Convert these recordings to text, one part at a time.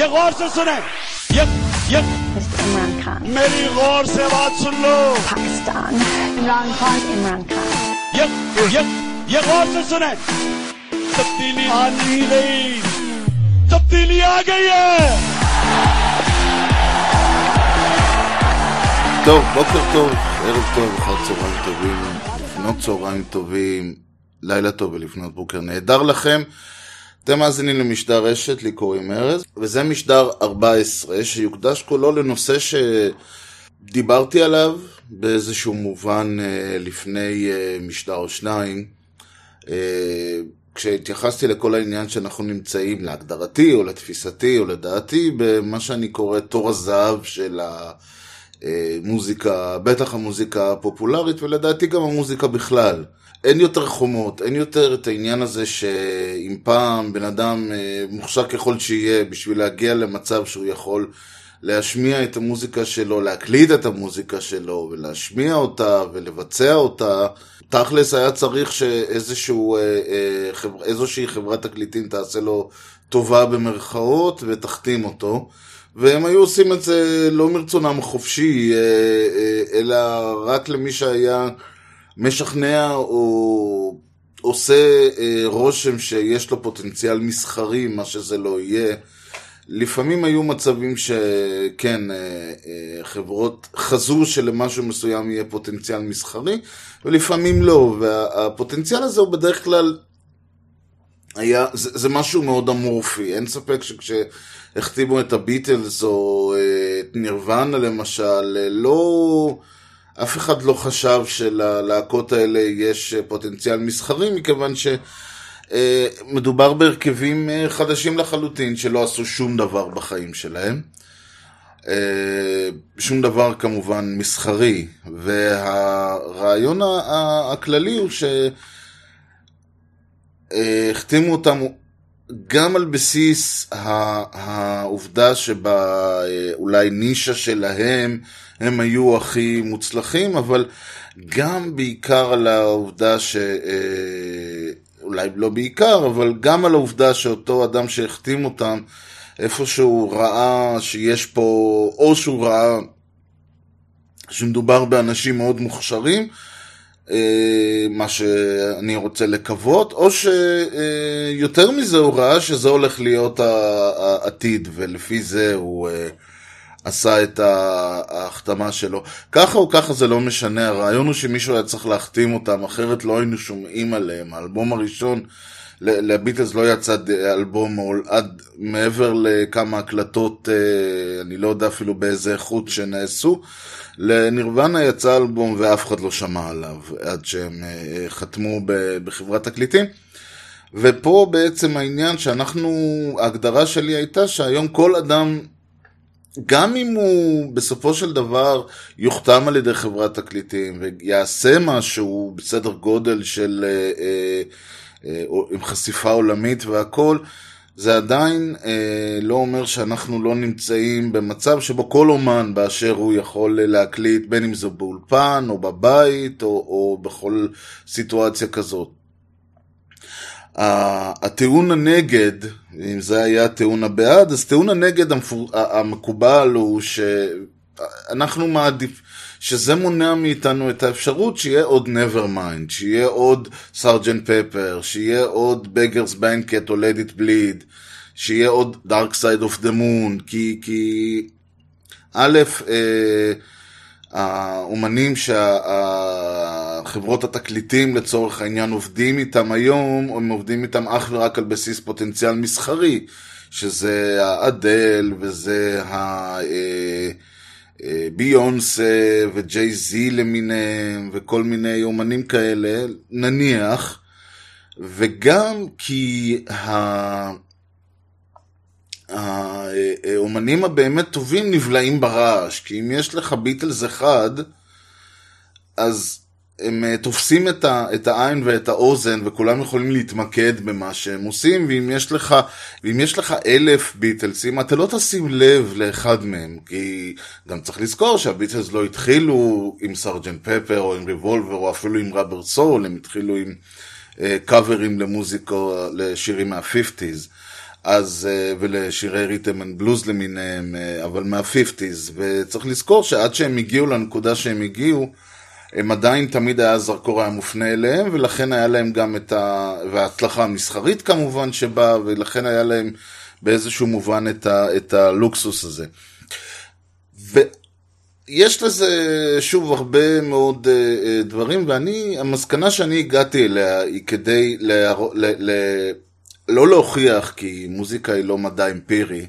غور سے سنیں یہ یہ عمران خان میری غور سے بات سن لو. پاکستان عمران خان عمران خان یہ یہ یہ غور سے سنیں تبدیلی آ نہیں گئی تبدیلی آ گئی ہے. טוב, בוקר טוב, ערב טוב, אחר צהריים טובים, לפנות צהריים טובים, לילה טוב ולפנות בוקר. נהדר לכם. אתם מאזינים למשדר רשת, לי קוראים ארז, וזה משדר 14 שיוקדש כולו לנושא שדיברתי עליו באיזשהו מובן אה, לפני אה, משדר או שניים. אה, כשהתייחסתי לכל העניין שאנחנו נמצאים, להגדרתי או לתפיסתי או לדעתי, במה שאני קורא תור הזהב של המוזיקה, בטח המוזיקה הפופולרית ולדעתי גם המוזיקה בכלל. אין יותר חומות, אין יותר את העניין הזה שאם פעם בן אדם אה, מוכשר ככל שיהיה בשביל להגיע למצב שהוא יכול להשמיע את המוזיקה שלו, להקליט את המוזיקה שלו ולהשמיע אותה ולבצע אותה, תכלס היה צריך שאיזשהו, אה, אה, חברת תקליטים תעשה לו טובה במרכאות ותחתים אותו. והם היו עושים את זה לא מרצונם החופשי, אלא רק למי שהיה משכנע או עושה אה, רושם שיש לו פוטנציאל מסחרי, מה שזה לא יהיה. לפעמים היו מצבים שכן, אה, אה, חברות חזו שלמשהו מסוים יהיה פוטנציאל מסחרי, ולפעמים לא, והפוטנציאל הזה הוא בדרך כלל היה, זה, זה משהו מאוד אמורפי, אין ספק שכשהחתימו את הביטלס או אה, את נירוונה למשל, אה, לא... אף אחד לא חשב שללהקות האלה יש אה, פוטנציאל מסחרי, מכיוון שמדובר בהרכבים אה, חדשים לחלוטין שלא עשו שום דבר בחיים שלהם. אה, שום דבר כמובן מסחרי, והרעיון הכללי הוא שהחתימו אותם גם על בסיס העובדה שבאולי נישה שלהם הם היו הכי מוצלחים, אבל גם בעיקר על העובדה ש... אולי לא בעיקר, אבל גם על העובדה שאותו אדם שהחתים אותם, איפשהו ראה שיש פה, או שהוא ראה שמדובר באנשים מאוד מוכשרים, מה שאני רוצה לקוות, או שיותר מזה הוא ראה שזה הולך להיות העתיד, ולפי זה הוא עשה את ההחתמה שלו. ככה או ככה זה לא משנה, הרעיון הוא שמישהו היה צריך להחתים אותם, אחרת לא היינו שומעים עליהם. האלבום הראשון, לביטלס לא יצא אלבום עד מעבר לכמה הקלטות, אני לא יודע אפילו באיזה איכות שנעשו. לנירוונה יצא אלבום ואף אחד לא שמע עליו עד שהם חתמו בחברת תקליטים. ופה בעצם העניין שאנחנו, ההגדרה שלי הייתה שהיום כל אדם, גם אם הוא בסופו של דבר יוחתם על ידי חברת תקליטים ויעשה משהו בסדר גודל של, עם חשיפה עולמית והכל, זה עדיין אה, לא אומר שאנחנו לא נמצאים במצב שבו כל אומן באשר הוא יכול להקליט, בין אם זה באולפן או בבית או, או בכל סיטואציה כזאת. הטיעון הנגד, אם זה היה הטיעון הבעד, אז טיעון הנגד המקובל הוא שאנחנו מעדיף, שזה מונע מאיתנו את האפשרות שיהיה עוד Nevermind, שיהיה עוד סארג'נט פפר, שיהיה עוד בגרס בנקט או It Bleed, שיהיה עוד Dark Side of the Moon, כי, כי א', אה, האומנים שהחברות התקליטים לצורך העניין עובדים איתם היום, הם עובדים איתם אך ורק על בסיס פוטנציאל מסחרי, שזה האדל וזה ה... ביונסה וג'יי זי למיניהם וכל מיני אומנים כאלה, נניח, וגם כי האומנים הבאמת טובים נבלעים ברעש, כי אם יש לך ביטלס אחד, אז הם תופסים את, ה, את העין ואת האוזן וכולם יכולים להתמקד במה שהם עושים ואם יש לך, ואם יש לך אלף ביטלסים אתה לא תשים לב לאחד מהם כי גם צריך לזכור שהביטלס לא התחילו עם סרג'נט פפר או עם ריבולבר או אפילו עם רבר סול הם התחילו עם קאברים אה, למוזיקו לשירים מה-50's אז, אה, ולשירי rhythm and blues למיניהם, אה, אבל מה-50's, וצריך לזכור שעד שהם הגיעו לנקודה שהם הגיעו, הם עדיין תמיד היה הזרקור היה מופנה אליהם, ולכן היה להם גם את ה... וההצלחה המסחרית כמובן שבאה, ולכן היה להם באיזשהו מובן את, ה... את הלוקסוס הזה. ויש לזה, שוב, הרבה מאוד uh, דברים, ואני, המסקנה שאני הגעתי אליה היא כדי לה... ל... ל... לא להוכיח, כי מוזיקה היא לא מדע אמפירי,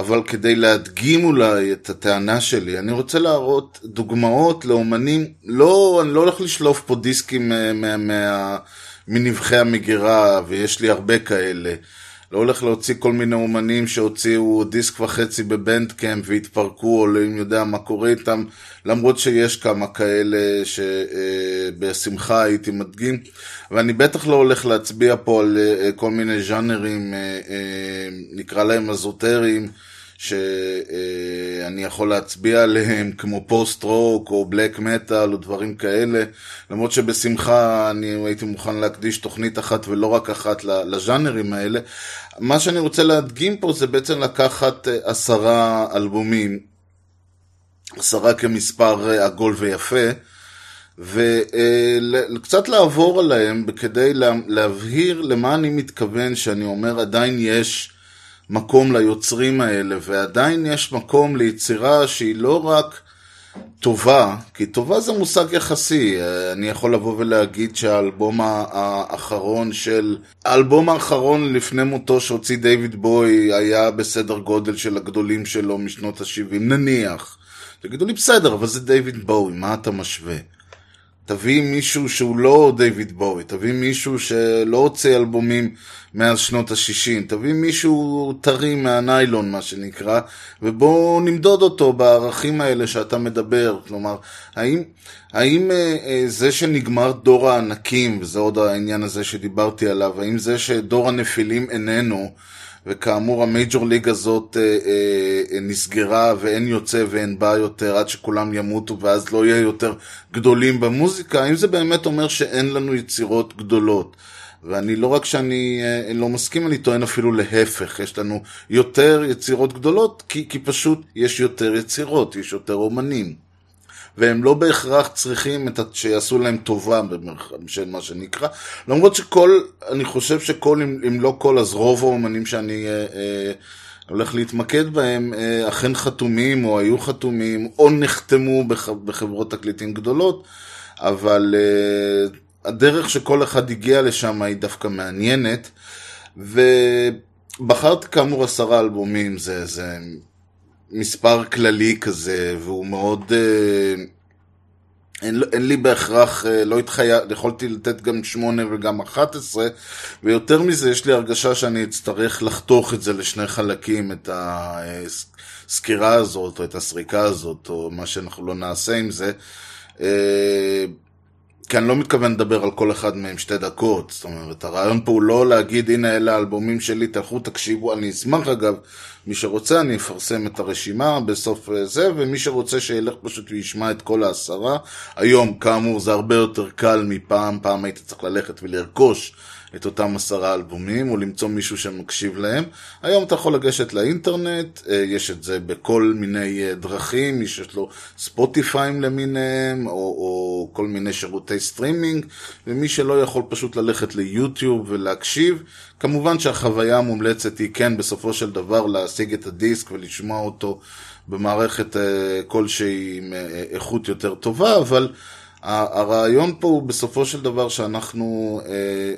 אבל כדי להדגים אולי את הטענה שלי, אני רוצה להראות דוגמאות לאומנים, לא, אני לא הולך לשלוף פה דיסקים מה, מה, מה, מנבחי המגירה, ויש לי הרבה כאלה. לא הולך להוציא כל מיני אומנים שהוציאו דיסק וחצי בבנדקאמפ והתפרקו, או לא יודע מה קורה איתם, למרות שיש כמה כאלה שבשמחה הייתי מדגים. ואני בטח לא הולך להצביע פה על אה, כל מיני ז'אנרים, אה, אה, נקרא להם אזוטריים. שאני יכול להצביע עליהם כמו פוסט רוק או בלק מטאל או דברים כאלה. למרות שבשמחה אני הייתי מוכן להקדיש תוכנית אחת ולא רק אחת לז'אנרים האלה. מה שאני רוצה להדגים פה זה בעצם לקחת אה, עשרה אלבומים עשרה כמספר אה, עגול ויפה וקצת לעבור עליהם כדי להבהיר למה אני מתכוון שאני אומר עדיין יש מקום ליוצרים האלה, ועדיין יש מקום ליצירה שהיא לא רק טובה, כי טובה זה מושג יחסי. אני יכול לבוא ולהגיד שהאלבום האחרון של... האלבום האחרון לפני מותו שהוציא דיוויד בוי היה בסדר גודל של הגדולים שלו משנות ה-70, נניח. תגידו לי, בסדר, אבל זה דיוויד בוי, מה אתה משווה? תביא מישהו שהוא לא דיוויד בואי, תביא מישהו שלא הוציא אלבומים מאז שנות ה-60, תביא מישהו טרי מהניילון, מה שנקרא, ובואו נמדוד אותו בערכים האלה שאתה מדבר. כלומר, האם, האם אה, אה, זה שנגמר דור הענקים, וזה עוד העניין הזה שדיברתי עליו, האם זה שדור הנפילים איננו, וכאמור המייג'ור ליג הזאת אה, אה, נסגרה ואין יוצא ואין בא יותר עד שכולם ימותו ואז לא יהיה יותר גדולים במוזיקה, האם זה באמת אומר שאין לנו יצירות גדולות? ואני לא רק שאני אה, לא מסכים, אני טוען אפילו להפך, יש לנו יותר יצירות גדולות כי, כי פשוט יש יותר יצירות, יש יותר אומנים. והם לא בהכרח צריכים את, שיעשו להם טובה, של מה שנקרא. למרות שכל, אני חושב שכל, אם, אם לא כל, אז רוב האומנים שאני אה, אה, הולך להתמקד בהם, אה, אכן חתומים, או היו חתומים, או נחתמו בח, בחברות תקליטים גדולות, אבל אה, הדרך שכל אחד הגיע לשם היא דווקא מעניינת. ובחרתי כאמור עשרה אלבומים, זה, זה מספר כללי כזה, והוא מאוד... אה, אין, אין לי בהכרח, אה, לא התחייב, יכולתי לתת גם שמונה וגם אחת עשרה, ויותר מזה יש לי הרגשה שאני אצטרך לחתוך את זה לשני חלקים, את הסקירה הזאת, או את הסריקה הזאת, או מה שאנחנו לא נעשה עם זה. כי אני לא מתכוון לדבר על כל אחד מהם שתי דקות, זאת אומרת, הרעיון פה הוא לא להגיד, הנה אלה האלבומים שלי, תלכו תקשיבו, אני אשמח אגב, מי שרוצה אני אפרסם את הרשימה בסוף אה, זה, ומי שרוצה שילך פשוט וישמע את כל העשרה. היום, כאמור, זה הרבה יותר קל מפעם, פעם היית צריך ללכת ולרכוש את אותם עשרה אלבומים, או למצוא מישהו שמקשיב להם. היום אתה יכול לגשת לאינטרנט, אה, יש את זה בכל מיני אה, דרכים, מי שיש לו ספוטיפיים למיניהם, או, או כל מיני שירותי סטרימינג, ומי שלא יכול פשוט ללכת ליוטיוב ולהקשיב. כמובן שהחוויה המומלצת היא כן בסופו של דבר להשיג את הדיסק ולשמוע אותו במערכת אה, כלשהי עם איכות יותר טובה, אבל הרעיון פה הוא בסופו של דבר שאנחנו, אה,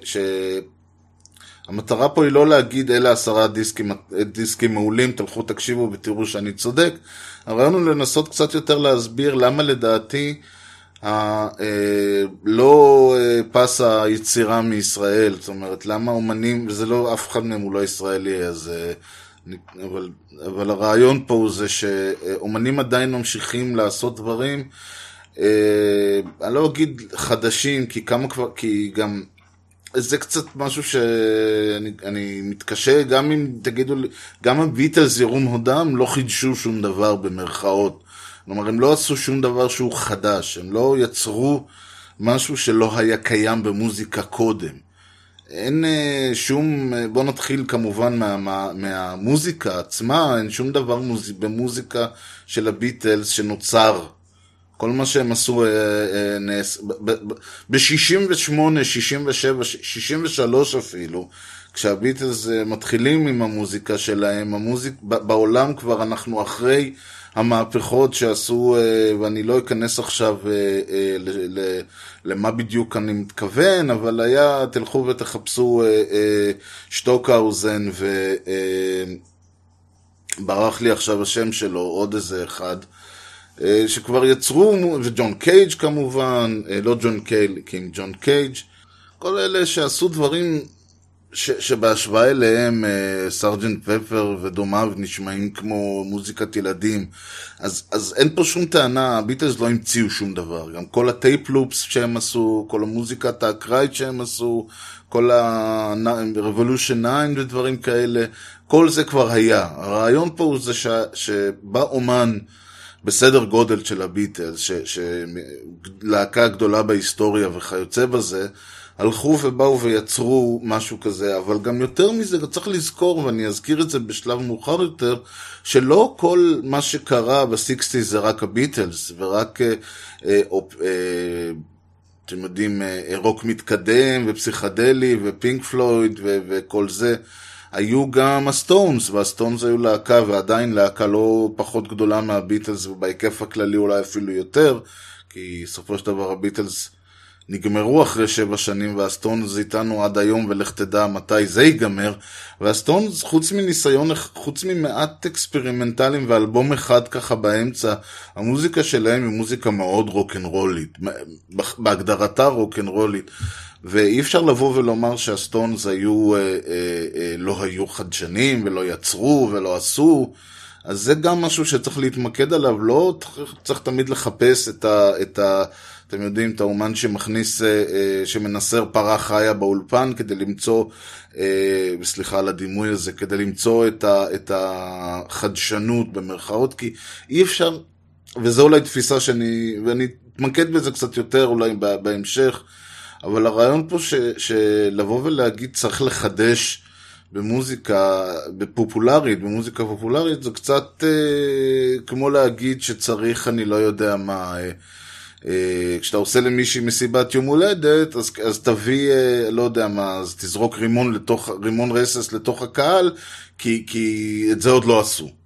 שהמטרה פה היא לא להגיד אלה עשרה דיסקים, דיסקים מעולים, תלכו תקשיבו ותראו שאני צודק. הרעיון הוא לנסות קצת יותר להסביר למה לדעתי אה, לא אה, פס היצירה מישראל, זאת אומרת למה אומנים, וזה לא, אף אחד מהם הוא לא ישראלי, אז... אבל, אבל הרעיון פה הוא זה שאומנים עדיין ממשיכים לעשות דברים אני לא אגיד חדשים, כי כמה כבר, כי גם זה קצת משהו שאני מתקשה, גם אם תגידו לי, גם הביטלס ירום הודם לא חידשו שום דבר במרכאות. כלומר, הם לא עשו שום דבר שהוא חדש, הם לא יצרו משהו שלא היה קיים במוזיקה קודם. אין אה, שום, אה, בוא נתחיל כמובן מה, מה, מהמוזיקה עצמה, אין שום דבר מוז, במוזיקה של הביטלס שנוצר. כל מה שהם עשו אה, אה, נס, ב-68, 67, 63 אפילו, כשהביטלס אה, מתחילים עם המוזיקה שלהם, המוזיק, ב- בעולם כבר אנחנו אחרי המהפכות שעשו, אה, ואני לא אכנס עכשיו אה, אה, ל- ל- למה בדיוק אני מתכוון, אבל היה, תלכו ותחפשו אה, אה, שטוקהאוזן ו... אה, לי עכשיו השם שלו, עוד איזה אחד, אה, שכבר יצרו, וג'ון קייג' כמובן, אה, לא ג'ון קייל, קינג ג'ון קייג', כל אלה שעשו דברים ש, שבהשוואה אליהם אה, סרג'נט פפר ודומיו נשמעים כמו מוזיקת ילדים. אז, אז אין פה שום טענה, הביטלס לא המציאו שום דבר. גם כל ה tape loops שהם עשו, כל המוזיקת האקראית שהם עשו, כל ה-Revolution 9 ודברים כאלה, כל זה כבר היה. הרעיון פה הוא זה ש, שבא אומן בסדר גודל של הביטלס, שלהקה גדולה בהיסטוריה וכיוצא בזה, הלכו ובאו ויצרו משהו כזה, אבל גם יותר מזה, צריך לזכור, ואני אזכיר את זה בשלב מאוחר יותר, שלא כל מה שקרה בסיקסטי זה רק הביטלס, ורק, אה, אה, אה, אתם יודעים, אה, רוק מתקדם, ופסיכדלי, ופינק פלויד, וכל זה. היו גם הסטונס, והסטונס היו להקה, ועדיין להקה לא פחות גדולה מהביטלס, ובהיקף הכללי אולי אפילו יותר, כי בסופו של דבר הביטלס נגמרו אחרי שבע שנים, והסטונס איתנו עד היום, ולך תדע מתי זה ייגמר. והסטונס, חוץ מניסיון, חוץ ממעט אקספרימנטלים ואלבום אחד ככה באמצע, המוזיקה שלהם היא מוזיקה מאוד רוקנרולית, בהגדרתה רוקנרולית. ואי אפשר לבוא ולומר שהסטונס היו, אה, אה, אה, לא היו חדשנים, ולא יצרו, ולא עשו. אז זה גם משהו שצריך להתמקד עליו, לא צריך תמיד לחפש את ה... את ה אתם יודעים, את האומן שמכניס, שמנסר פרה חיה באולפן כדי למצוא, סליחה על הדימוי הזה, כדי למצוא את, ה, את החדשנות במרכאות, כי אי אפשר, וזו אולי תפיסה שאני, ואני אתמקד בזה קצת יותר אולי בהמשך, אבל הרעיון פה ש, שלבוא ולהגיד צריך לחדש במוזיקה בפופולרית, במוזיקה פופולרית, זה קצת אה, כמו להגיד שצריך, אני לא יודע מה, אה, אה, כשאתה עושה למישהי מסיבת יום הולדת, אז, אז תביא, אה, לא יודע מה, אז תזרוק רימון, לתוך, רימון רסס לתוך הקהל, כי, כי את זה עוד לא עשו.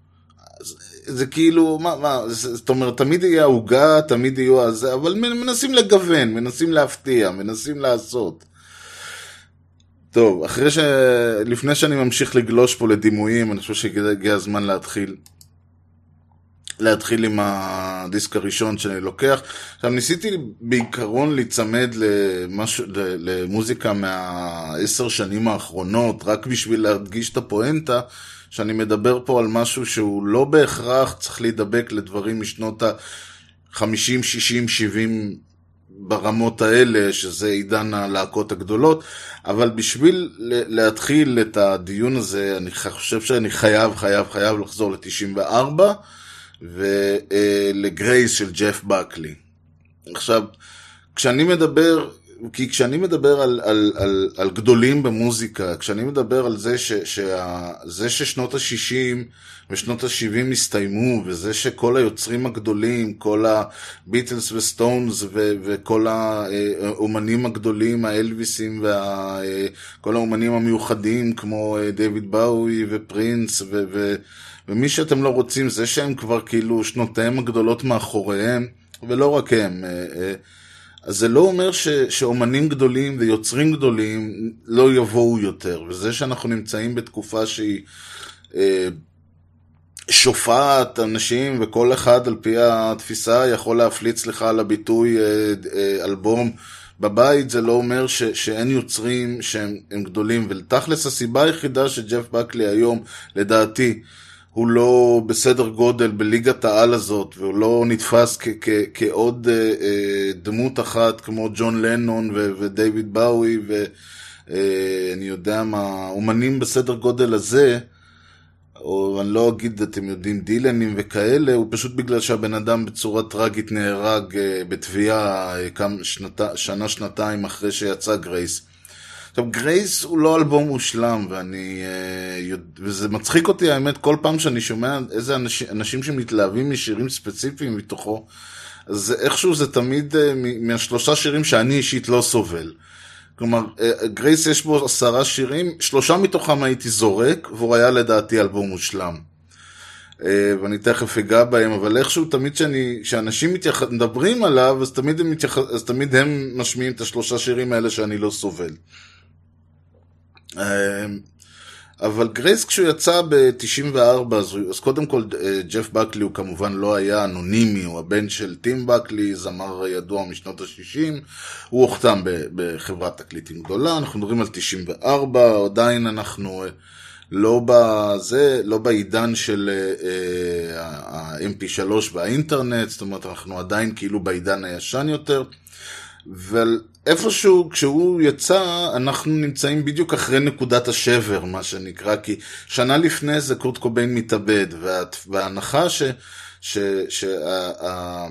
זה כאילו, מה, מה, זאת אומרת, תמיד יהיה העוגה, תמיד יהיו הזה, אבל מנסים לגוון, מנסים להפתיע, מנסים לעשות. טוב, אחרי ש... לפני שאני ממשיך לגלוש פה לדימויים, אני חושב שהגיע הזמן להתחיל. להתחיל עם הדיסק הראשון שאני לוקח. עכשיו, ניסיתי בעיקרון להיצמד למש... למוזיקה מהעשר שנים האחרונות, רק בשביל להדגיש את הפואנטה, שאני מדבר פה על משהו שהוא לא בהכרח צריך להידבק לדברים משנות ה-50, 60, 70 ברמות האלה, שזה עידן הלהקות הגדולות, אבל בשביל להתחיל את הדיון הזה, אני חושב שאני חייב, חייב, חייב לחזור ל-94 ולגרייס של ג'ף בקלי. עכשיו, כשאני מדבר, כי כשאני מדבר על, על, על, על גדולים במוזיקה, כשאני מדבר על זה, ש, שה, זה ששנות ה-60 ושנות ה-70 הסתיימו, וזה שכל היוצרים הגדולים, כל הביטלס וסטונס ו- וכל האומנים הגדולים, האלוויסים וכל האומנים המיוחדים כמו דיוויד באוי ופרינס ו- ו- ומי שאתם לא רוצים, זה שהם כבר כאילו שנותיהם הגדולות מאחוריהם, ולא רק הם. אז זה לא אומר ש, שאומנים גדולים ויוצרים גדולים לא יבואו יותר, וזה שאנחנו נמצאים בתקופה שהיא אה, שופעת אנשים, וכל אחד על פי התפיסה יכול להפליץ לך על הביטוי אה, אה, אלבום בבית, זה לא אומר ש, שאין יוצרים שהם גדולים, ולתכלס הסיבה היחידה שג'ף בקלי היום, לדעתי, הוא לא בסדר גודל בליגת העל הזאת, והוא לא נתפס כ- כ- כעוד אה, אה, דמות אחת כמו ג'ון לנון ו- ודייוויד באוי, ואני אה, יודע מה, אומנים בסדר גודל הזה, או אני לא אגיד, אתם יודעים, דילנים וכאלה, הוא פשוט בגלל שהבן אדם בצורה טראגית נהרג אה, בטביעה אה, שנת, שנה-שנתיים אחרי שיצא גרייס. עכשיו, גרייס הוא לא אלבום מושלם, ואני... אה, וזה מצחיק אותי, האמת, כל פעם שאני שומע איזה אנשים, אנשים שמתלהבים משירים ספציפיים מתוכו, אז איכשהו זה תמיד אה, מהשלושה שירים שאני אישית לא סובל. כלומר, אה, גרייס יש בו עשרה שירים, שלושה מתוכם הייתי זורק, והוא היה לדעתי אלבום מושלם. אה, ואני תכף אגע בהם, אבל איכשהו תמיד שאני, כשאנשים מתייח... מדברים עליו, אז תמיד, הם מתייח... אז תמיד הם משמיעים את השלושה שירים האלה שאני לא סובל. אה, אבל גרייס כשהוא יצא ב-94, אז, אז קודם כל אה, ג'ף בקלי הוא כמובן לא היה אנונימי, הוא הבן של טים בקלי, זמר ידוע משנות ה-60, הוא הוחתם בחברת תקליטים גדולה, אנחנו מדברים על 94, עדיין אנחנו אה, לא בזה, לא בעידן של אה, ה-MP3 והאינטרנט, זאת אומרת אנחנו עדיין כאילו בעידן הישן יותר. אבל איפשהו כשהוא יצא אנחנו נמצאים בדיוק אחרי נקודת השבר מה שנקרא כי שנה לפני זה קורט קוביין מתאבד וה- וההנחה ש... ש... ש... ה- ה-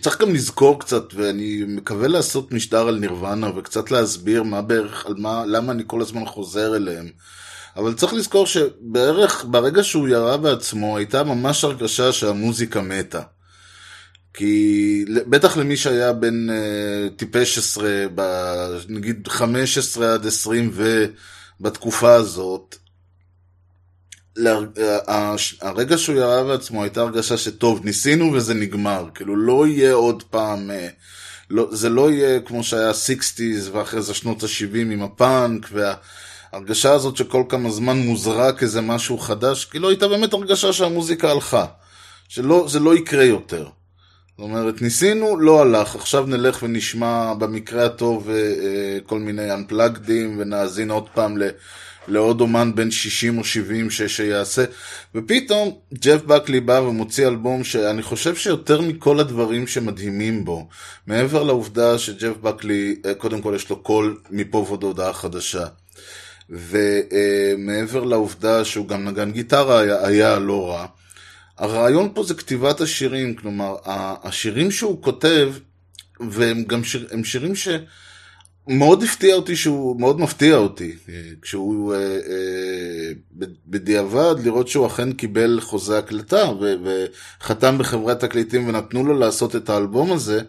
צריך גם לזכור קצת ואני מקווה לעשות משדר על נירוונה וקצת להסביר מה בערך על מה למה אני כל הזמן חוזר אליהם אבל צריך לזכור שבערך ברגע שהוא ירה בעצמו הייתה ממש הרגשה שהמוזיקה מתה. כי בטח למי שהיה בן אה, טיפש עשרה, נגיד 15 עד 20 ובתקופה הזאת, להר- ה- הש- הרגע שהוא ירה בעצמו הייתה הרגשה שטוב, ניסינו וזה נגמר, כאילו לא יהיה עוד פעם, אה, לא, זה לא יהיה כמו שהיה 60's ואחרי זה שנות ה-70 עם הפאנק וההרגשה הזאת שכל כמה זמן מוזרק איזה משהו חדש, כאילו הייתה באמת הרגשה שהמוזיקה הלכה, שזה לא יקרה יותר. זאת אומרת, ניסינו, לא הלך, עכשיו נלך ונשמע במקרה הטוב אה, אה, כל מיני unpluggedים ונאזין עוד פעם ל, לעוד אומן בן 60 או 70 ש, שיעשה. ופתאום ג'ף בקלי בא ומוציא אלבום שאני חושב שיותר מכל הדברים שמדהימים בו, מעבר לעובדה שג'ף בקלי, אה, קודם כל יש לו קול מפה ועוד הודעה חדשה. ומעבר לעובדה שהוא גם נגן גיטרה היה, היה לא רע. הרעיון פה זה כתיבת השירים, כלומר, השירים שהוא כותב, והם גם שיר, הם שירים שמאוד הפתיע אותי, שהוא מאוד מפתיע אותי, אה, כשהוא אה, אה, בדיעבד לראות שהוא אכן קיבל חוזה הקלטה, ו- וחתם בחברת תקליטים ונתנו לו לעשות את האלבום הזה,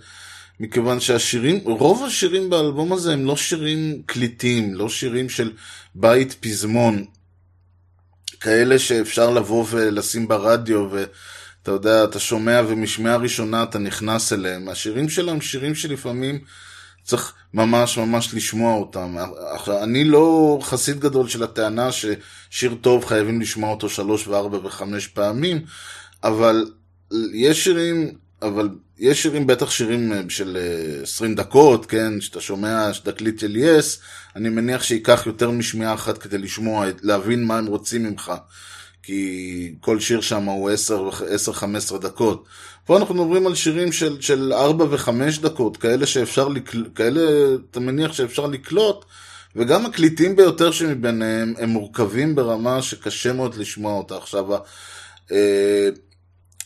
מכיוון שהשירים, רוב השירים באלבום הזה הם לא שירים קליטים, לא שירים של בית פזמון, כאלה שאפשר לבוא ולשים ברדיו ואתה יודע, אתה שומע ומשמיעה ראשונה אתה נכנס אליהם. השירים שלהם שירים שלפעמים צריך ממש ממש לשמוע אותם. אני לא חסיד גדול של הטענה ששיר טוב חייבים לשמוע אותו שלוש וארבע וחמש פעמים, אבל יש שירים, אבל יש שירים, בטח שירים של אה, 20 דקות, כן, שאתה שומע תקליט של יס, אני מניח שייקח יותר משמיעה אחת כדי לשמוע, להבין מה הם רוצים ממך. כי כל שיר שם הוא 10-15 דקות. פה אנחנו מדברים על שירים של, של 4 ו-5 דקות, כאלה שאפשר, לקל... כאלה אתה מניח שאפשר לקלוט, וגם הקליטים ביותר שמביניהם הם מורכבים ברמה שקשה מאוד לשמוע אותה. עכשיו, אה,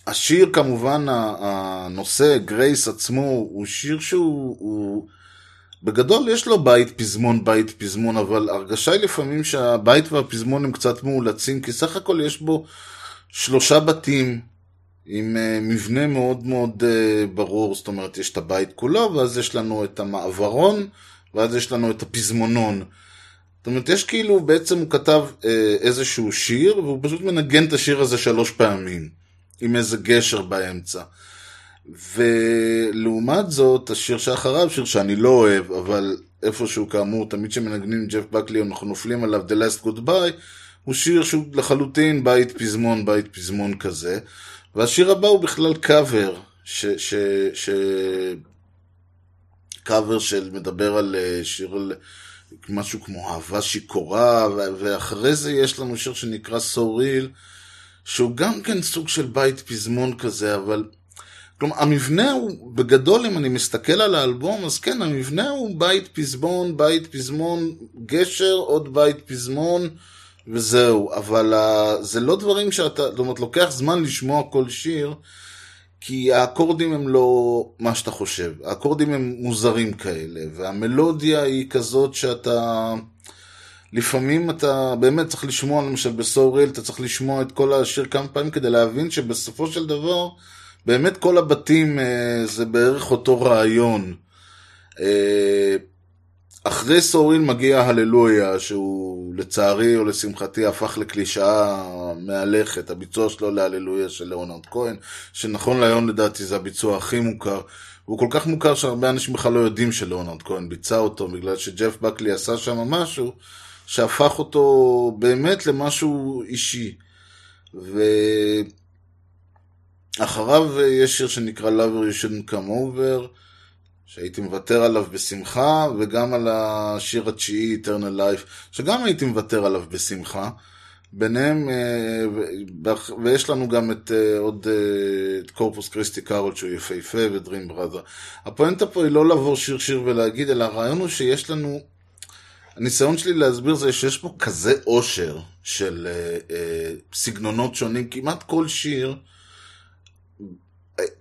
השיר כמובן, הנושא, גרייס עצמו, הוא שיר שהוא... הוא... בגדול יש לו בית פזמון, בית פזמון, אבל הרגשה היא לפעמים שהבית והפזמון הם קצת מאולצים, כי סך הכל יש בו שלושה בתים עם uh, מבנה מאוד מאוד uh, ברור, זאת אומרת יש את הבית כולו, ואז יש לנו את המעברון, ואז יש לנו את הפזמונון. זאת אומרת, יש כאילו, בעצם הוא כתב uh, איזשהו שיר, והוא פשוט מנגן את השיר הזה שלוש פעמים, עם איזה גשר באמצע. ולעומת זאת, השיר שאחריו, שיר שאני לא אוהב, אבל איפשהו כאמור, תמיד כשמנגנים ג'ף בקלי אנחנו נופלים עליו The Last Goodbye, הוא שיר שהוא לחלוטין בית פזמון, בית פזמון כזה. והשיר הבא הוא בכלל קאבר, ש... ש, ש קאבר של מדבר על שיר על משהו כמו אהבה שיכורה, ואחרי זה יש לנו שיר שנקרא So Real, שהוא גם כן סוג של בית פזמון כזה, אבל כלומר, המבנה הוא, בגדול, אם אני מסתכל על האלבום, אז כן, המבנה הוא בית פזמון, בית פזמון, גשר, עוד בית פזמון, וזהו. אבל uh, זה לא דברים שאתה, זאת אומרת, לוקח זמן לשמוע כל שיר, כי האקורדים הם לא מה שאתה חושב, האקורדים הם מוזרים כאלה, והמלודיה היא כזאת שאתה... לפעמים אתה באמת צריך לשמוע, למשל בסוריל, אתה צריך לשמוע את כל השיר כמה פעמים כדי להבין שבסופו של דבר, באמת כל הבתים אה, זה בערך אותו רעיון. אה, אחרי סוריל מגיע הללויה, שהוא לצערי או לשמחתי הפך לקלישאה מהלכת, הביצוע שלו להללויה של ליאונרד כהן, שנכון להיום לדעתי זה הביצוע הכי מוכר. הוא כל כך מוכר שהרבה אנשים בכלל לא יודעים שלאונרד כהן ביצע אותו, בגלל שג'ף בקלי עשה שם משהו שהפך אותו באמת למשהו אישי. ואחריו יש שיר שנקרא Lover You Shouldn't Come Over, שהייתי מוותר עליו בשמחה, וגם על השיר התשיעי, Eternal Life, שגם הייתי מוותר עליו בשמחה. ביניהם, אה, ויש לנו גם את אה, עוד, אה, את קורפוס קריסטי קארול שהוא יפהפה ודרים בראדר. הפואנטה פה היא לא לעבור שיר שיר ולהגיד, אלא הרעיון הוא שיש לנו, הניסיון שלי להסביר זה שיש פה כזה עושר של סגנונות שונים, כמעט כל שיר,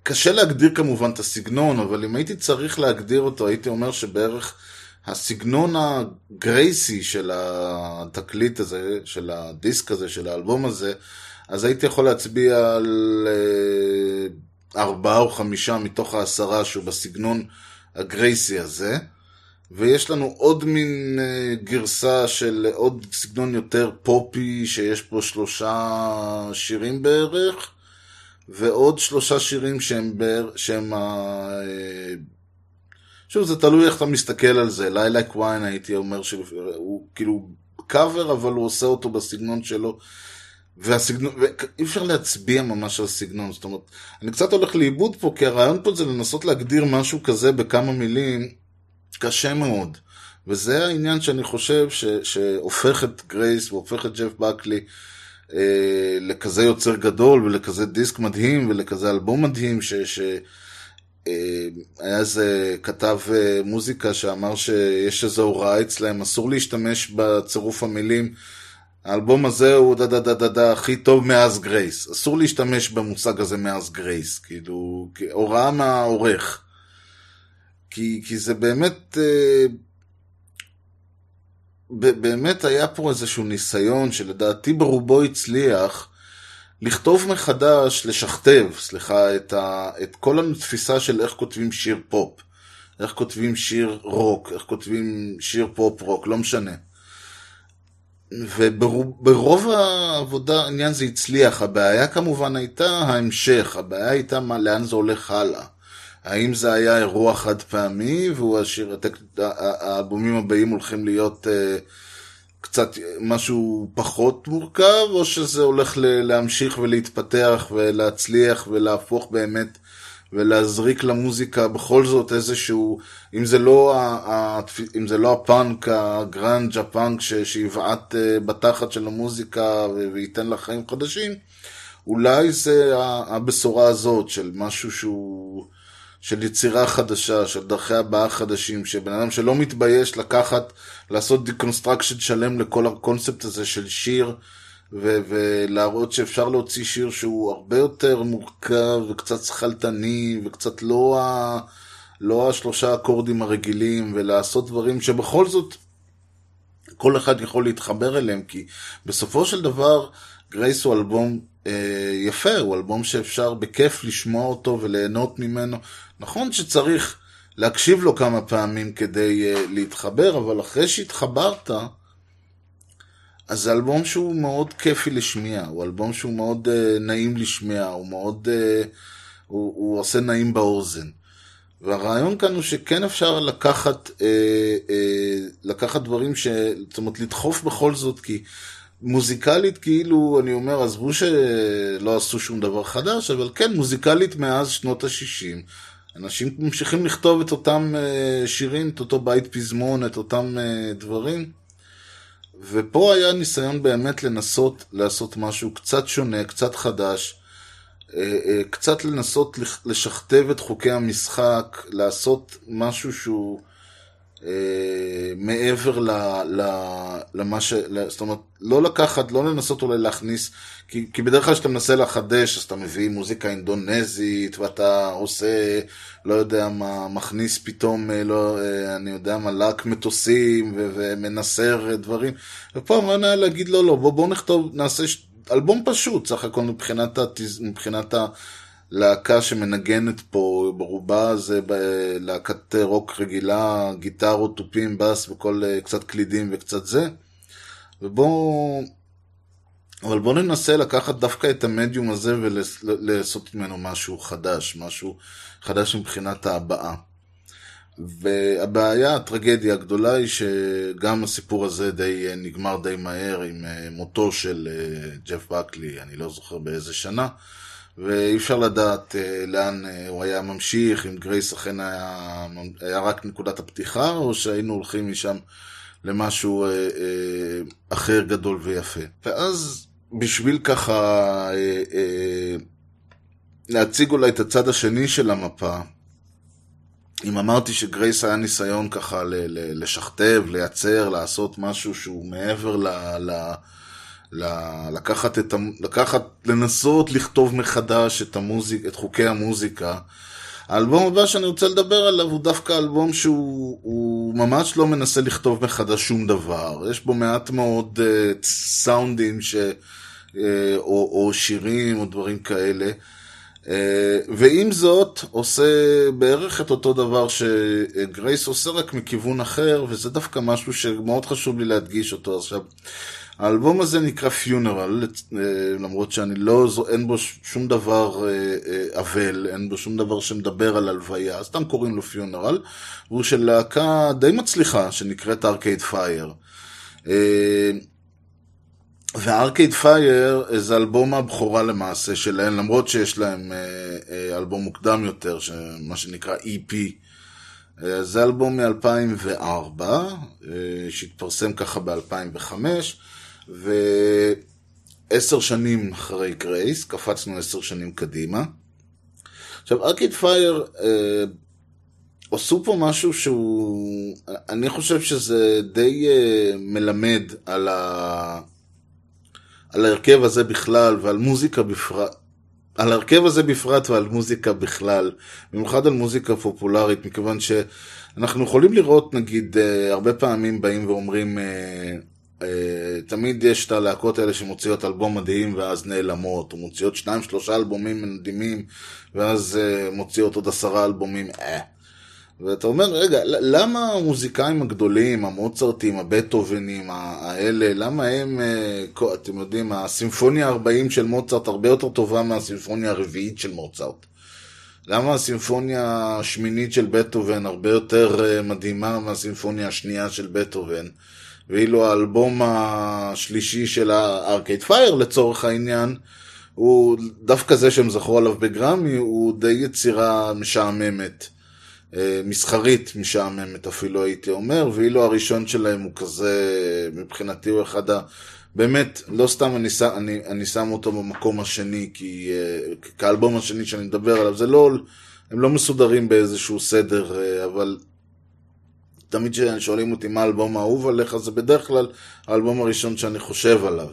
קשה להגדיר כמובן את הסגנון, אבל אם הייתי צריך להגדיר אותו, הייתי אומר שבערך הסגנון הגרייסי של התקליט הזה, של הדיסק הזה, של האלבום הזה, אז הייתי יכול להצביע על אה, ארבעה או חמישה מתוך העשרה שהוא בסגנון הגרייסי הזה. ויש לנו עוד מין אה, גרסה של עוד סגנון יותר פופי, שיש פה שלושה שירים בערך, ועוד שלושה שירים שהם, בערך, שהם שוב, זה תלוי איך אתה מסתכל על זה. לילה קוויין הייתי אומר שהוא כאילו קאבר, אבל הוא עושה אותו בסגנון שלו. והסגנון, ואי אפשר להצביע ממש על סגנון, זאת אומרת, אני קצת הולך לאיבוד פה, כי הרעיון פה זה לנסות להגדיר משהו כזה בכמה מילים, קשה מאוד. וזה העניין שאני חושב ש, שהופך את גרייס והופך את ג'ף בקלי אה, לכזה יוצר גדול ולכזה דיסק מדהים ולכזה אלבום מדהים, ש, ש, אה, היה איזה כתב אה, מוזיקה שאמר שיש איזו הוראה אצלהם, אסור להשתמש בצירוף המילים. האלבום הזה הוא דה דה דה דה דה הכי טוב מאז גרייס. אסור להשתמש במושג הזה מאז גרייס, כאילו, הוראה מהעורך. כי, כי זה באמת, אה, באמת היה פה איזשהו ניסיון שלדעתי ברובו הצליח, לכתוב מחדש, לשכתב, סליחה, את, ה, את כל התפיסה של איך כותבים שיר פופ, איך כותבים שיר רוק, איך כותבים שיר פופ רוק, לא משנה. וברוב העבודה העניין זה הצליח, הבעיה כמובן הייתה ההמשך, הבעיה הייתה מה, לאן זה הולך הלאה. האם זה היה אירוע חד פעמי, והוא השיר, האלבומים הבאים הולכים להיות... Uh, קצת משהו פחות מורכב, או שזה הולך להמשיך ולהתפתח ולהצליח ולהפוך באמת ולהזריק למוזיקה בכל זאת איזשהו, אם זה לא, אם זה לא הפאנק, הגראנג' הפאנק שיבעט אה, בתחת של המוזיקה וייתן לה חיים חדשים, אולי זה הבשורה הזאת של משהו שהוא... של יצירה חדשה, של דרכי הבעה חדשים, שבן אדם שלא מתבייש לקחת, לעשות deconstruction שלם לכל הקונספט הזה של שיר, ו- ולהראות שאפשר להוציא שיר שהוא הרבה יותר מורכב וקצת שכלתני וקצת לא, ה- לא השלושה אקורדים הרגילים, ולעשות דברים שבכל זאת כל אחד יכול להתחבר אליהם, כי בסופו של דבר גרייס הוא אלבום אה, יפה, הוא אלבום שאפשר בכיף לשמוע אותו וליהנות ממנו. נכון שצריך להקשיב לו כמה פעמים כדי uh, להתחבר, אבל אחרי שהתחברת, אז זה אלבום שהוא מאוד כיפי לשמיעה, הוא אלבום שהוא מאוד uh, נעים לשמיעה, הוא מאוד, uh, הוא, הוא עושה נעים באוזן. והרעיון כאן הוא שכן אפשר לקחת, אה, אה, לקחת דברים ש... זאת אומרת, לדחוף בכל זאת, כי מוזיקלית, כאילו, אני אומר, עזבו שלא עשו שום דבר חדש, אבל כן, מוזיקלית מאז שנות ה-60. אנשים ממשיכים לכתוב את אותם uh, שירים, את אותו בית פזמון, את אותם uh, דברים. ופה היה ניסיון באמת לנסות לעשות משהו קצת שונה, קצת חדש, uh, קצת לנסות לשכתב את חוקי המשחק, לעשות משהו שהוא אה, מעבר ל, ל, למה ש... זאת אומרת, לא לקחת, לא לנסות אולי להכניס, כי, כי בדרך כלל כשאתה מנסה לחדש, אז אתה מביא מוזיקה אינדונזית, ואתה עושה, לא יודע מה, מכניס פתאום, אה, לא, אה, אני יודע מה, לק מטוסים, ו- ומנסר דברים. ופה הרעיון היה להגיד, לא, לא, בוא, בוא נכתוב, נעשה. אלבום פשוט, סך הכל מבחינת, התז... מבחינת להקה שמנגנת פה ברובה זה להקת רוק רגילה, גיטרות, תופים, בס וכל אה, קצת קלידים וקצת זה. ובואו... אבל בואו ננסה לקחת דווקא את המדיום הזה ולעשות ממנו משהו חדש, משהו חדש מבחינת ההבעה. והבעיה, הטרגדיה הגדולה היא שגם הסיפור הזה די אה, נגמר די מהר עם אה, מותו של ג'ף בקלי, אני לא זוכר באיזה שנה. ואי אפשר לדעת אה, לאן אה, הוא היה ממשיך, אם גרייס אכן היה, היה רק נקודת הפתיחה, או שהיינו הולכים משם למשהו אה, אה, אחר גדול ויפה. ואז בשביל ככה אה, אה, להציג אולי את הצד השני של המפה, אם אמרתי שגרייס היה ניסיון ככה לשכתב, לייצר, לעשות משהו שהוא מעבר. ל- ל- לקחת את, לקחת, לנסות לכתוב מחדש את המוזיק, את חוקי המוזיקה. האלבום הבא שאני רוצה לדבר עליו הוא דווקא אלבום שהוא הוא ממש לא מנסה לכתוב מחדש שום דבר. יש בו מעט מאוד uh, סאונדים ש, uh, או, או שירים או דברים כאלה. Uh, ועם זאת, עושה בערך את אותו דבר שגרייס עושה רק מכיוון אחר, וזה דווקא משהו שמאוד חשוב לי להדגיש אותו עכשיו. האלבום הזה נקרא פיונרל, למרות שאני לא, אין בו שום דבר אה, אה, אבל, אין בו שום דבר שמדבר על הלוויה, סתם קוראים לו פיונרל, והוא של להקה די מצליחה שנקראת ארקייד פייר. והארקייד פייר זה אלבום הבכורה למעשה שלהם, למרות שיש להם אה, אה, אלבום מוקדם יותר, מה שנקרא EP. אה, זה אלבום מ-2004, שהתפרסם ככה ב-2005, ועשר שנים אחרי גרייס, קפצנו עשר שנים קדימה. עכשיו, ארקיד פייר אה, עשו פה משהו שהוא, אני חושב שזה די אה, מלמד על, ה, על ההרכב הזה בכלל ועל מוזיקה בפרט. על ההרכב הזה בפרט ועל מוזיקה בכלל, במיוחד על מוזיקה פופולרית, מכיוון שאנחנו יכולים לראות, נגיד, אה, הרבה פעמים באים ואומרים, אה, תמיד יש את הלהקות האלה שמוציאות אלבום מדהים ואז נעלמות, או מוציאות שניים שלושה אלבומים מדהימים ואז אה, מוציאות עוד עשרה אלבומים, אה. ואתה אומר, רגע, למה המוזיקאים הגדולים, המוצרטים, הבטהובנים, האלה, למה הם, אה, אתם יודעים, הסימפוניה ה-40 של מוצרט הרבה יותר טובה מהסימפוניה הרביעית של מוצרט? למה הסימפוניה השמינית של בטהובן הרבה יותר אה, מדהימה מהסימפוניה השנייה של בטהובן? ואילו האלבום השלישי של הארקייד פייר לצורך העניין, הוא דווקא זה שהם זכרו עליו בגרמי, הוא די יצירה משעממת. אה, מסחרית משעממת אפילו הייתי אומר, ואילו הראשון שלהם הוא כזה, מבחינתי הוא אחד ה... באמת, לא סתם אני, אני, אני שם אותו במקום השני, כי אה, כאלבום השני שאני מדבר עליו, זה לא, הם לא מסודרים באיזשהו סדר, אה, אבל תמיד כששואלים אותי מה האלבום האהוב עליך, זה בדרך כלל האלבום הראשון שאני חושב עליו.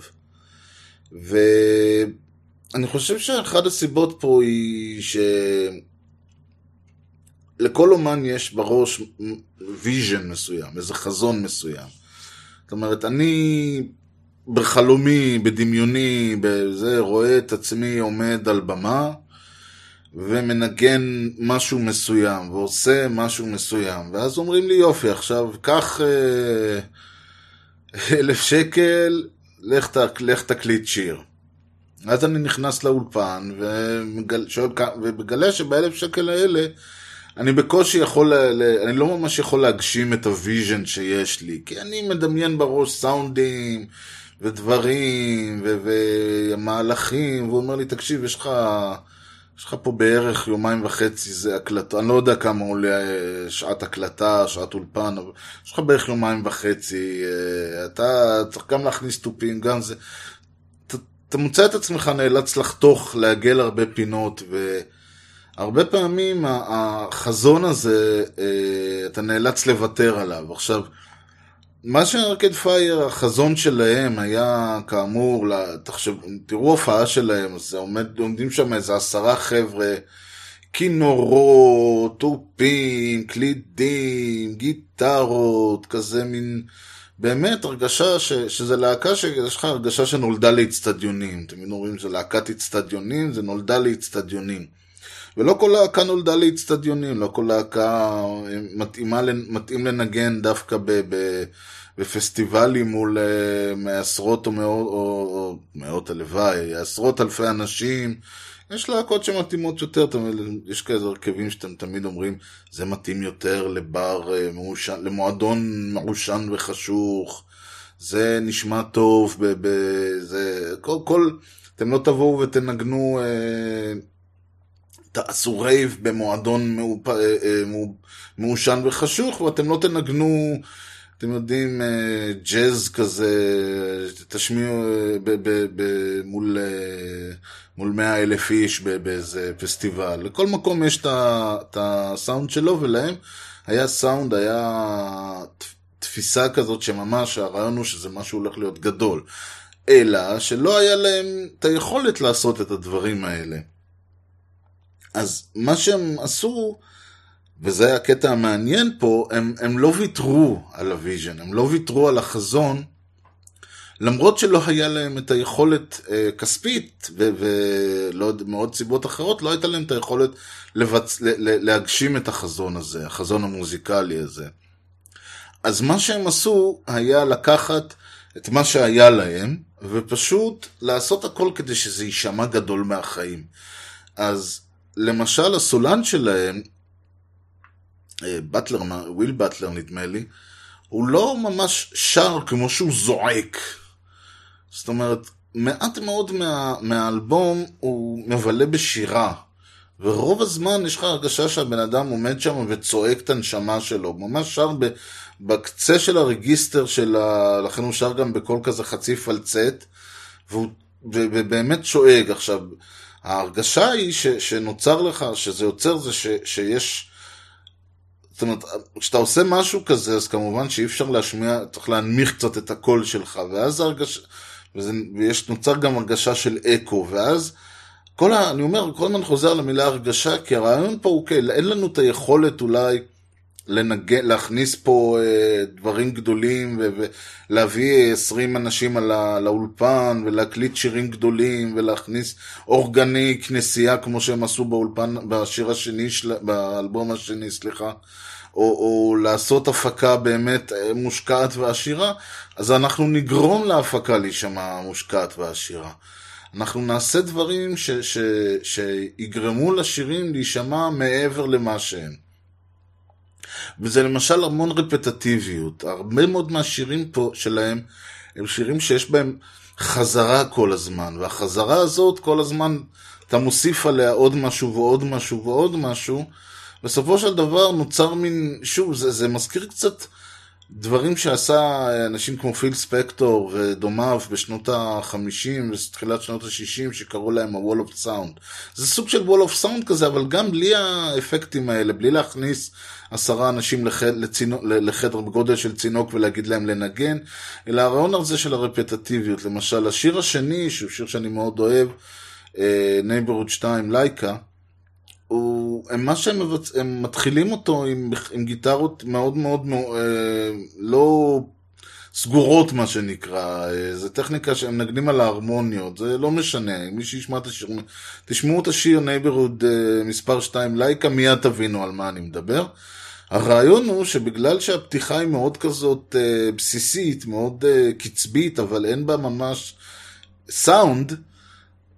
ואני חושב שאחת הסיבות פה היא ש... לכל אומן יש בראש vision מסוים, איזה חזון מסוים. זאת אומרת, אני בחלומי, בדמיוני, בזה, רואה את עצמי עומד על במה ומנגן משהו מסוים, ועושה משהו מסוים. ואז אומרים לי, יופי, עכשיו, קח אה, אלף שקל, לך, ת- לך תקליט שיר. אז אני נכנס לאולפן ומגל, שואל, ומגלה שבאלף שקל האלה אני בקושי יכול, אני לא ממש יכול להגשים את ה vision שיש לי, כי אני מדמיין בראש סאונדים ודברים ו- ומהלכים, והוא אומר לי, תקשיב, יש לך, יש לך פה בערך יומיים וחצי זה הקלטה, אני לא יודע כמה עולה אה, שעת הקלטה, שעת אולפן, אבל יש לך בערך יומיים וחצי, אה, אתה צריך גם להכניס תופים, גם זה. אתה, אתה מוצא את עצמך נאלץ לחתוך, לעגל הרבה פינות, ו... הרבה פעמים החזון הזה, אה, אתה נאלץ לוותר עליו. עכשיו, מה שארקד פייר, החזון שלהם היה כאמור, תחשב, תראו הופעה שלהם, זה עומד, עומדים שם איזה עשרה חבר'ה, כינורות, תופים, קלידים, גיטרות, כזה מין, באמת הרגשה ש, שזה להקה שיש לך הרגשה שנולדה לאצטדיונים. אתם אומרים שזה להקת אצטדיונים, זה נולדה לאצטדיונים. ולא כל להקה נולדה לאצטדיונים, לא כל להקה אה, מתאימה, מתאים לנגן דווקא ב, ב, בפסטיבלים מול אה, מעשרות או מאות, או, או מאות הלוואי, עשרות אלפי אנשים. יש להקות שמתאימות יותר, יש כאלה הרכבים שאתם תמיד אומרים, זה מתאים יותר לבר אה, מעושן, למועדון מעושן וחשוך, זה נשמע טוב, ב, ב, זה, כל, כל, אתם לא תבואו ותנגנו אה, תעשו רייב במועדון. אה, אה, מעושן וחשוך, ואתם לא תנגנו, אתם יודעים, אה, ג'אז כזה, תשמיעו ב- ב- ב- מול, מול מאה אלף איש באיזה פסטיבל. לכל מקום יש את הסאונד שלו, ולהם היה סאונד, היה תפיסה כזאת שממש הרעיון הוא שזה משהו הולך להיות גדול. אלא שלא היה להם את היכולת לעשות את הדברים האלה. אז מה שהם עשו, וזה הקטע המעניין פה, הם, הם לא ויתרו על ה vision, הם לא ויתרו על החזון, למרות שלא היה להם את היכולת אה, כספית, ולא יודע, מעוד סיבות אחרות, לא הייתה להם את היכולת לבצ... ל- ל- להגשים את החזון הזה, החזון המוזיקלי הזה. אז מה שהם עשו היה לקחת את מה שהיה להם, ופשוט לעשות הכל כדי שזה יישמע גדול מהחיים. אז למשל הסולן שלהם, אה, באטלר, מה- וויל באטלר נדמה לי, הוא לא ממש שר כמו שהוא זועק. זאת אומרת, מעט מאוד מה, מהאלבום הוא מבלה בשירה. ורוב הזמן יש לך הרגשה שהבן אדם עומד שם וצועק את הנשמה שלו. הוא ממש שר ב, בקצה של הרגיסטר של ה... לכן הוא שר גם בקול כזה חצי פלצט, והוא ובאמת שואג. עכשיו, ההרגשה היא ש, שנוצר לך, שזה יוצר זה ש, שיש... זאת אומרת, כשאתה עושה משהו כזה, אז כמובן שאי אפשר להשמיע, צריך להנמיך קצת את הקול שלך, ואז הרגשה, וזה, ויש, נוצר גם הרגשה של אקו, ואז כל ה... אני אומר, כל הזמן חוזר למילה הרגשה, כי הרעיון פה הוא כן, אין לנו את היכולת אולי לנג... להכניס פה אה, דברים גדולים ו... ולהביא 20 אנשים על ה... לאולפן ולהקליט שירים גדולים ולהכניס אורגני כנסייה כמו שהם עשו באולפן, בשיר השני, של... באלבום השני, סליחה. או, או לעשות הפקה באמת אה, מושקעת ועשירה, אז אנחנו נגרום להפקה להישמע מושקעת ועשירה. אנחנו נעשה דברים ש, ש, שיגרמו לשירים להישמע מעבר למה שהם. וזה למשל המון רפטטיביות. הרבה מאוד מהשירים פה שלהם הם שירים שיש בהם חזרה כל הזמן, והחזרה הזאת כל הזמן אתה מוסיף עליה עוד משהו ועוד משהו ועוד משהו. בסופו של דבר נוצר מין, שוב, זה, זה מזכיר קצת דברים שעשה אנשים כמו פיל ספקטור ודומיו בשנות ה-50 ותחילת שנות ה-60 שקראו להם ה-Wall of Sound. זה סוג של Wall of Sound כזה, אבל גם בלי האפקטים האלה, בלי להכניס עשרה אנשים לח... לצינו... לחדר בגודל של צינוק ולהגיד להם לנגן, אלא הרעיון הזה של הרפטטיביות. למשל, השיר השני, שהוא שיר שאני מאוד אוהב, Neighborhood 2, Laika, הוא, מה שהם מבצ... הם מתחילים אותו עם, עם גיטרות מאוד מאוד מאוד אה, לא סגורות מה שנקרא, אה, זה טכניקה שהם מנגנים על ההרמוניות, זה לא משנה, מי שישמע את השיר, תשמעו את השיר Neighborhood אה, מספר 2 Laika, מיד תבינו על מה אני מדבר. הרעיון הוא שבגלל שהפתיחה היא מאוד כזאת אה, בסיסית, מאוד אה, קצבית, אבל אין בה ממש סאונד,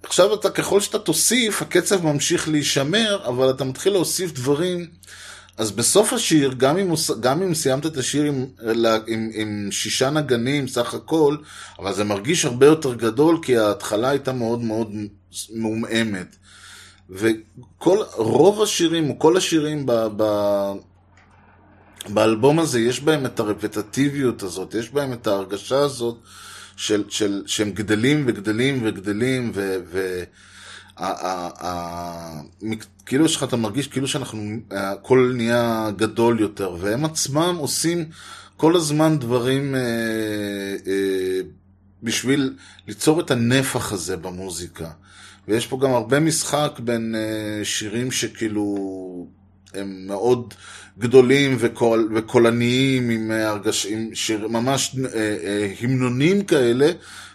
עכשיו אתה, ככל שאתה תוסיף, הקצב ממשיך להישמר, אבל אתה מתחיל להוסיף דברים. אז בסוף השיר, גם אם, גם אם סיימת את השיר עם, עם, עם שישה נגנים סך הכל, אבל זה מרגיש הרבה יותר גדול, כי ההתחלה הייתה מאוד מאוד מעומעמת. וכל, רוב השירים, או כל השירים ב, ב, באלבום הזה, יש בהם את הרפטטיביות הזאת, יש בהם את ההרגשה הזאת. של, של, שהם גדלים וגדלים וגדלים, ו, ה- ה- ה- מק- כאילו יש לך, אתה מרגיש כאילו שאנחנו, הכל נהיה גדול יותר, והם עצמם עושים כל הזמן דברים אה, אה, בשביל ליצור את הנפח הזה במוזיקה. ויש פה גם הרבה משחק בין אה, שירים שכאילו הם מאוד גדולים וקול, וקולניים עם אה, הרגש, עם שיר, ממש אה, אה, המנונים כאלה,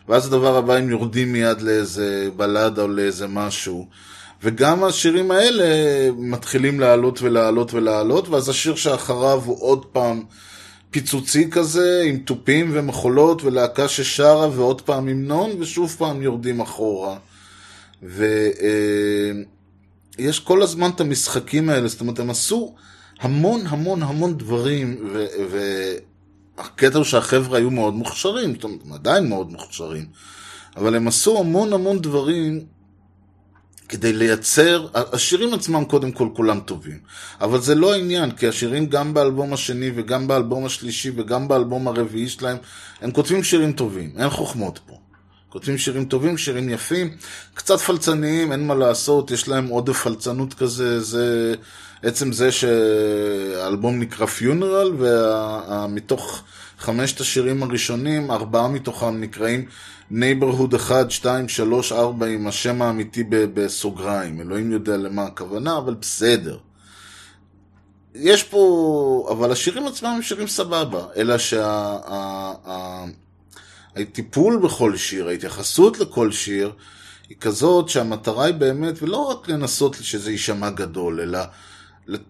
ואז הדבר הבא הם יורדים מיד לאיזה בלדה או לאיזה משהו. וגם השירים האלה מתחילים לעלות ולעלות ולעלות, ואז השיר שאחריו הוא עוד פעם פיצוצי כזה, עם תופים ומחולות ולהקה ששרה, ועוד פעם המנון, ושוב פעם יורדים אחורה. ויש כל הזמן את המשחקים האלה, זאת אומרת, הם עשו המון המון המון דברים, והקטע הוא שהחבר'ה היו מאוד מוכשרים, זאת אומרת, הם עדיין מאוד מוכשרים, אבל הם עשו המון המון דברים כדי לייצר, השירים עצמם קודם כל כולם טובים, אבל זה לא העניין, כי השירים גם באלבום השני וגם באלבום השלישי וגם באלבום הרביעי שלהם, הם כותבים שירים טובים, אין חוכמות פה. כותבים שירים טובים, שירים יפים, קצת פלצניים, אין מה לעשות, יש להם עודף פלצנות כזה, זה עצם זה שהאלבום נקרא Funeral, ומתוך חמשת השירים הראשונים, ארבעה מתוכם נקראים Neighborhood 1, 2, 3, 4 עם השם האמיתי בסוגריים. אלוהים יודע למה הכוונה, אבל בסדר. יש פה, אבל השירים עצמם הם שירים סבבה, אלא שהטיפול שה, בכל שיר, ההתייחסות לכל שיר, היא כזאת שהמטרה היא באמת, ולא רק לנסות שזה יישמע גדול, אלא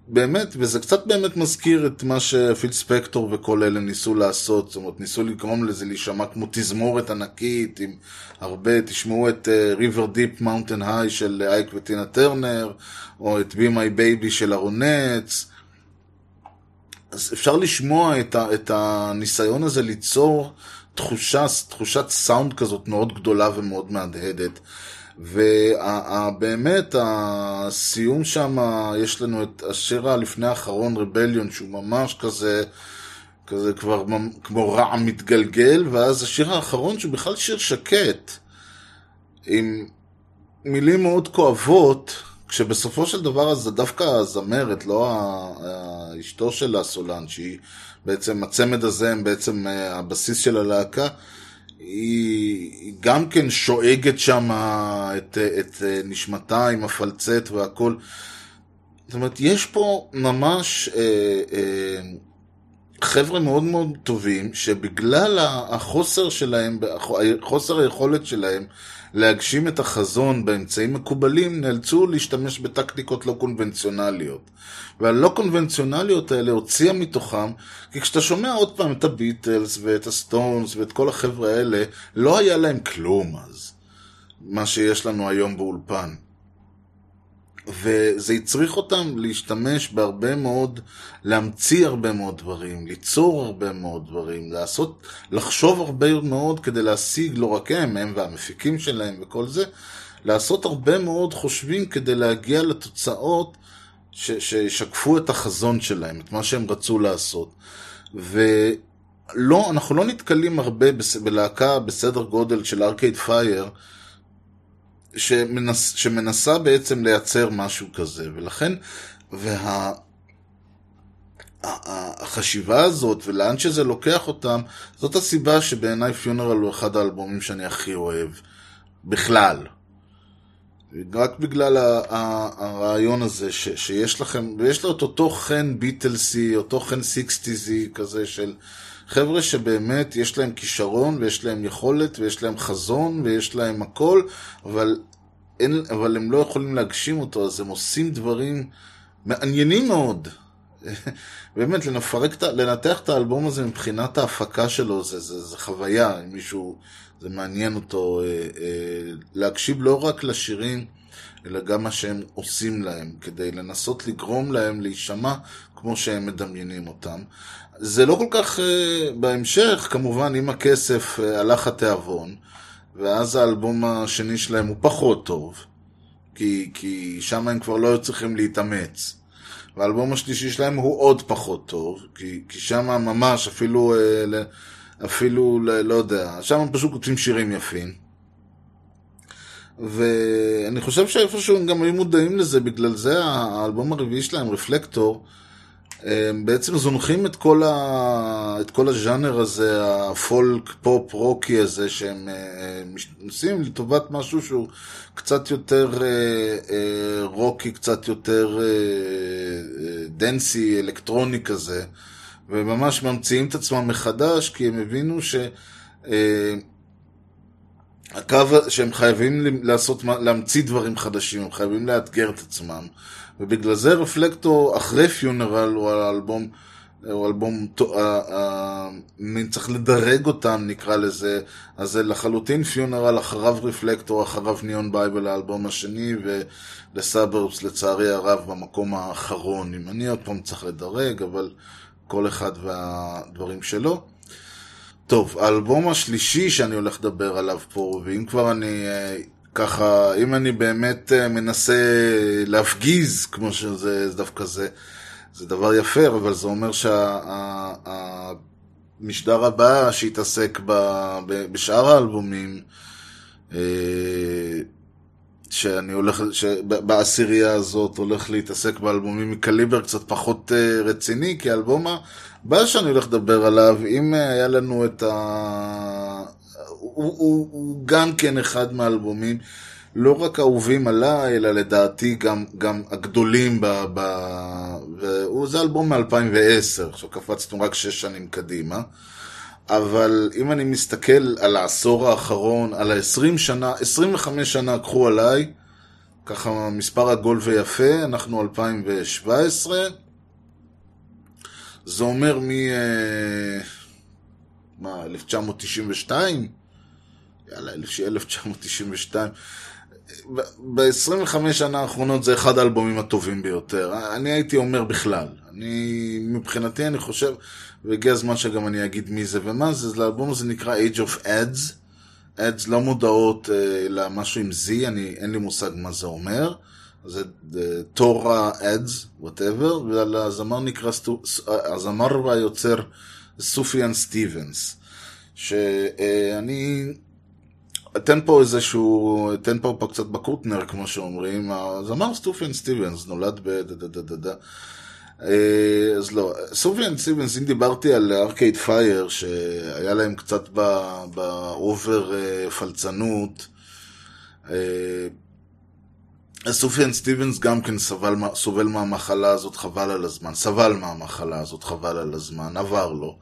באמת, וזה קצת באמת מזכיר את מה שפיל ספקטור וכל אלה ניסו לעשות, זאת אומרת, ניסו לגרום לזה להישמע כמו תזמורת ענקית, עם הרבה, תשמעו את River Deep Mountain High של אייק וטינה טרנר, או את Be My Baby של הרונטס. אז אפשר לשמוע את, ה, את הניסיון הזה ליצור תחושה, תחושת סאונד כזאת מאוד גדולה ומאוד מהדהדת. ובאמת הסיום שם, יש לנו את השיר הלפני האחרון, רבליון, שהוא ממש כזה, כזה כבר כמו רע מתגלגל, ואז השיר האחרון שהוא בכלל שיר שקט, עם מילים מאוד כואבות, כשבסופו של דבר זה דווקא הזמרת, לא אשתו של הסולן, שהיא בעצם, הצמד הזה הם בעצם הבסיס של הלהקה, היא גם כן שואגת שם את, את נשמתה עם הפלצט והכל. זאת אומרת, יש פה ממש אה, אה, חבר'ה מאוד מאוד טובים, שבגלל החוסר שלהם, חוסר היכולת שלהם להגשים את החזון באמצעים מקובלים, נאלצו להשתמש בטקטיקות לא קונבנציונליות. והלא קונבנציונליות האלה הוציאה מתוכם, כי כשאתה שומע עוד פעם את הביטלס ואת הסטונס ואת כל החבר'ה האלה, לא היה להם כלום אז, מה שיש לנו היום באולפן. וזה הצריך אותם להשתמש בהרבה מאוד, להמציא הרבה מאוד דברים, ליצור הרבה מאוד דברים, לעשות, לחשוב הרבה מאוד כדי להשיג, לא רק הם, הם והמפיקים שלהם וכל זה, לעשות הרבה מאוד חושבים כדי להגיע לתוצאות שישקפו את החזון שלהם, את מה שהם רצו לעשות. ולא, אנחנו לא נתקלים הרבה בלהקה בסדר גודל של ארקייד פייר, שמנס, שמנסה בעצם לייצר משהו כזה, ולכן, וה... החשיבה הזאת ולאן שזה לוקח אותם, זאת הסיבה שבעיניי פיונרל הוא אחד האלבומים שאני הכי אוהב בכלל. רק בגלל הרעיון הזה ש, שיש לכם, ויש לו את אותו חן ביטלסי, אותו חן סיקסטיזי כזה של חבר'ה שבאמת יש להם כישרון ויש להם יכולת ויש להם חזון ויש להם הכל, אבל, אין, אבל הם לא יכולים להגשים אותו, אז הם עושים דברים מעניינים מאוד. באמת, לנפרק, לנתח את האלבום הזה מבחינת ההפקה שלו, זה, זה, זה חוויה, אם מישהו, זה מעניין אותו אה, אה, להקשיב לא רק לשירים, אלא גם מה שהם עושים להם, כדי לנסות לגרום להם להישמע כמו שהם מדמיינים אותם. זה לא כל כך אה, בהמשך, כמובן, עם הכסף אה, הלך התיאבון, ואז האלבום השני שלהם הוא פחות טוב, כי, כי שם הם כבר לא היו צריכים להתאמץ. והאלבום השלישי שלהם הוא עוד פחות טוב, כי, כי שם ממש אפילו, אה, אפילו, לא יודע, שם הם פשוט כותבים שירים יפים. ואני חושב שאיפשהו הם גם היו מודעים לזה, בגלל זה האלבום הרביעי שלהם, Reflektor, בעצם זונחים את כל, ה... את כל הז'אנר הזה, הפולק פופ רוקי הזה, שהם אה, עושים לטובת משהו שהוא קצת יותר אה, אה, רוקי, קצת יותר אה, אה, dancey, אלקטרוני כזה, וממש ממציאים את עצמם מחדש, כי הם הבינו ש... אה, הקו שהם חייבים לעשות, להמציא דברים חדשים, הם חייבים לאתגר את עצמם. ובגלל זה Reflektor אחרי Funeral הוא האלבום, הוא אלבום, צריך לדרג אותם נקרא לזה, אז זה לחלוטין Funeral, אחריו Reflektor, אחריו Neon Bible האלבום השני, וה Suburbs לצערי הרב במקום האחרון, אם אני עוד פעם צריך לדרג, אבל כל אחד והדברים שלו. טוב, האלבום השלישי שאני הולך לדבר עליו פה, ואם כבר אני ככה, אם אני באמת מנסה להפגיז, כמו שזה דווקא זה, זה דבר יפה, אבל זה אומר שהמשדר הבא שיתעסק בשאר האלבומים, שאני הולך, שבעשירייה הזאת הולך להתעסק באלבומים מקליבר קצת פחות רציני, כי האלבום הבא שאני הולך לדבר עליו, אם היה לנו את ה... הוא, הוא, הוא גם כן אחד מהאלבומים, לא רק אהובים עליי, אלא לדעתי גם, גם הגדולים ב... ב והוא, זה אלבום מ-2010, עכשיו קפצנו רק שש שנים קדימה. אבל אם אני מסתכל על העשור האחרון, על ה-20 שנה, 25 שנה קחו עליי, ככה מספר עגול ויפה, אנחנו 2017, זה אומר מ... מה, 1992? יאללה, 1992. ב-25 שנה האחרונות זה אחד האלבומים הטובים ביותר. אני הייתי אומר בכלל. אני, מבחינתי אני חושב, והגיע הזמן שגם אני אגיד מי זה ומה זה, לאלבום הזה נקרא Age of Ads. Ads לא מודעות אלא משהו עם Z, אני, אין לי מושג מה זה אומר. זה תורה Ads, whatever, ועל הזמר נקרא, הזמר והיוצר סופיאן סטיבנס. שאני אתן פה איזשהו, אתן פה, פה קצת בקוטנר, כמו שאומרים. הזמר סטופיאן סטיבנס נולד ב... אז לא, סופיאן סטיבנס, אם דיברתי על ארקייד פייר, שהיה להם קצת ב over פלצנות, אז סופיאן סטיבנס גם כן סבל, סובל מהמחלה הזאת חבל על הזמן, סבל מהמחלה הזאת חבל על הזמן, עבר לו.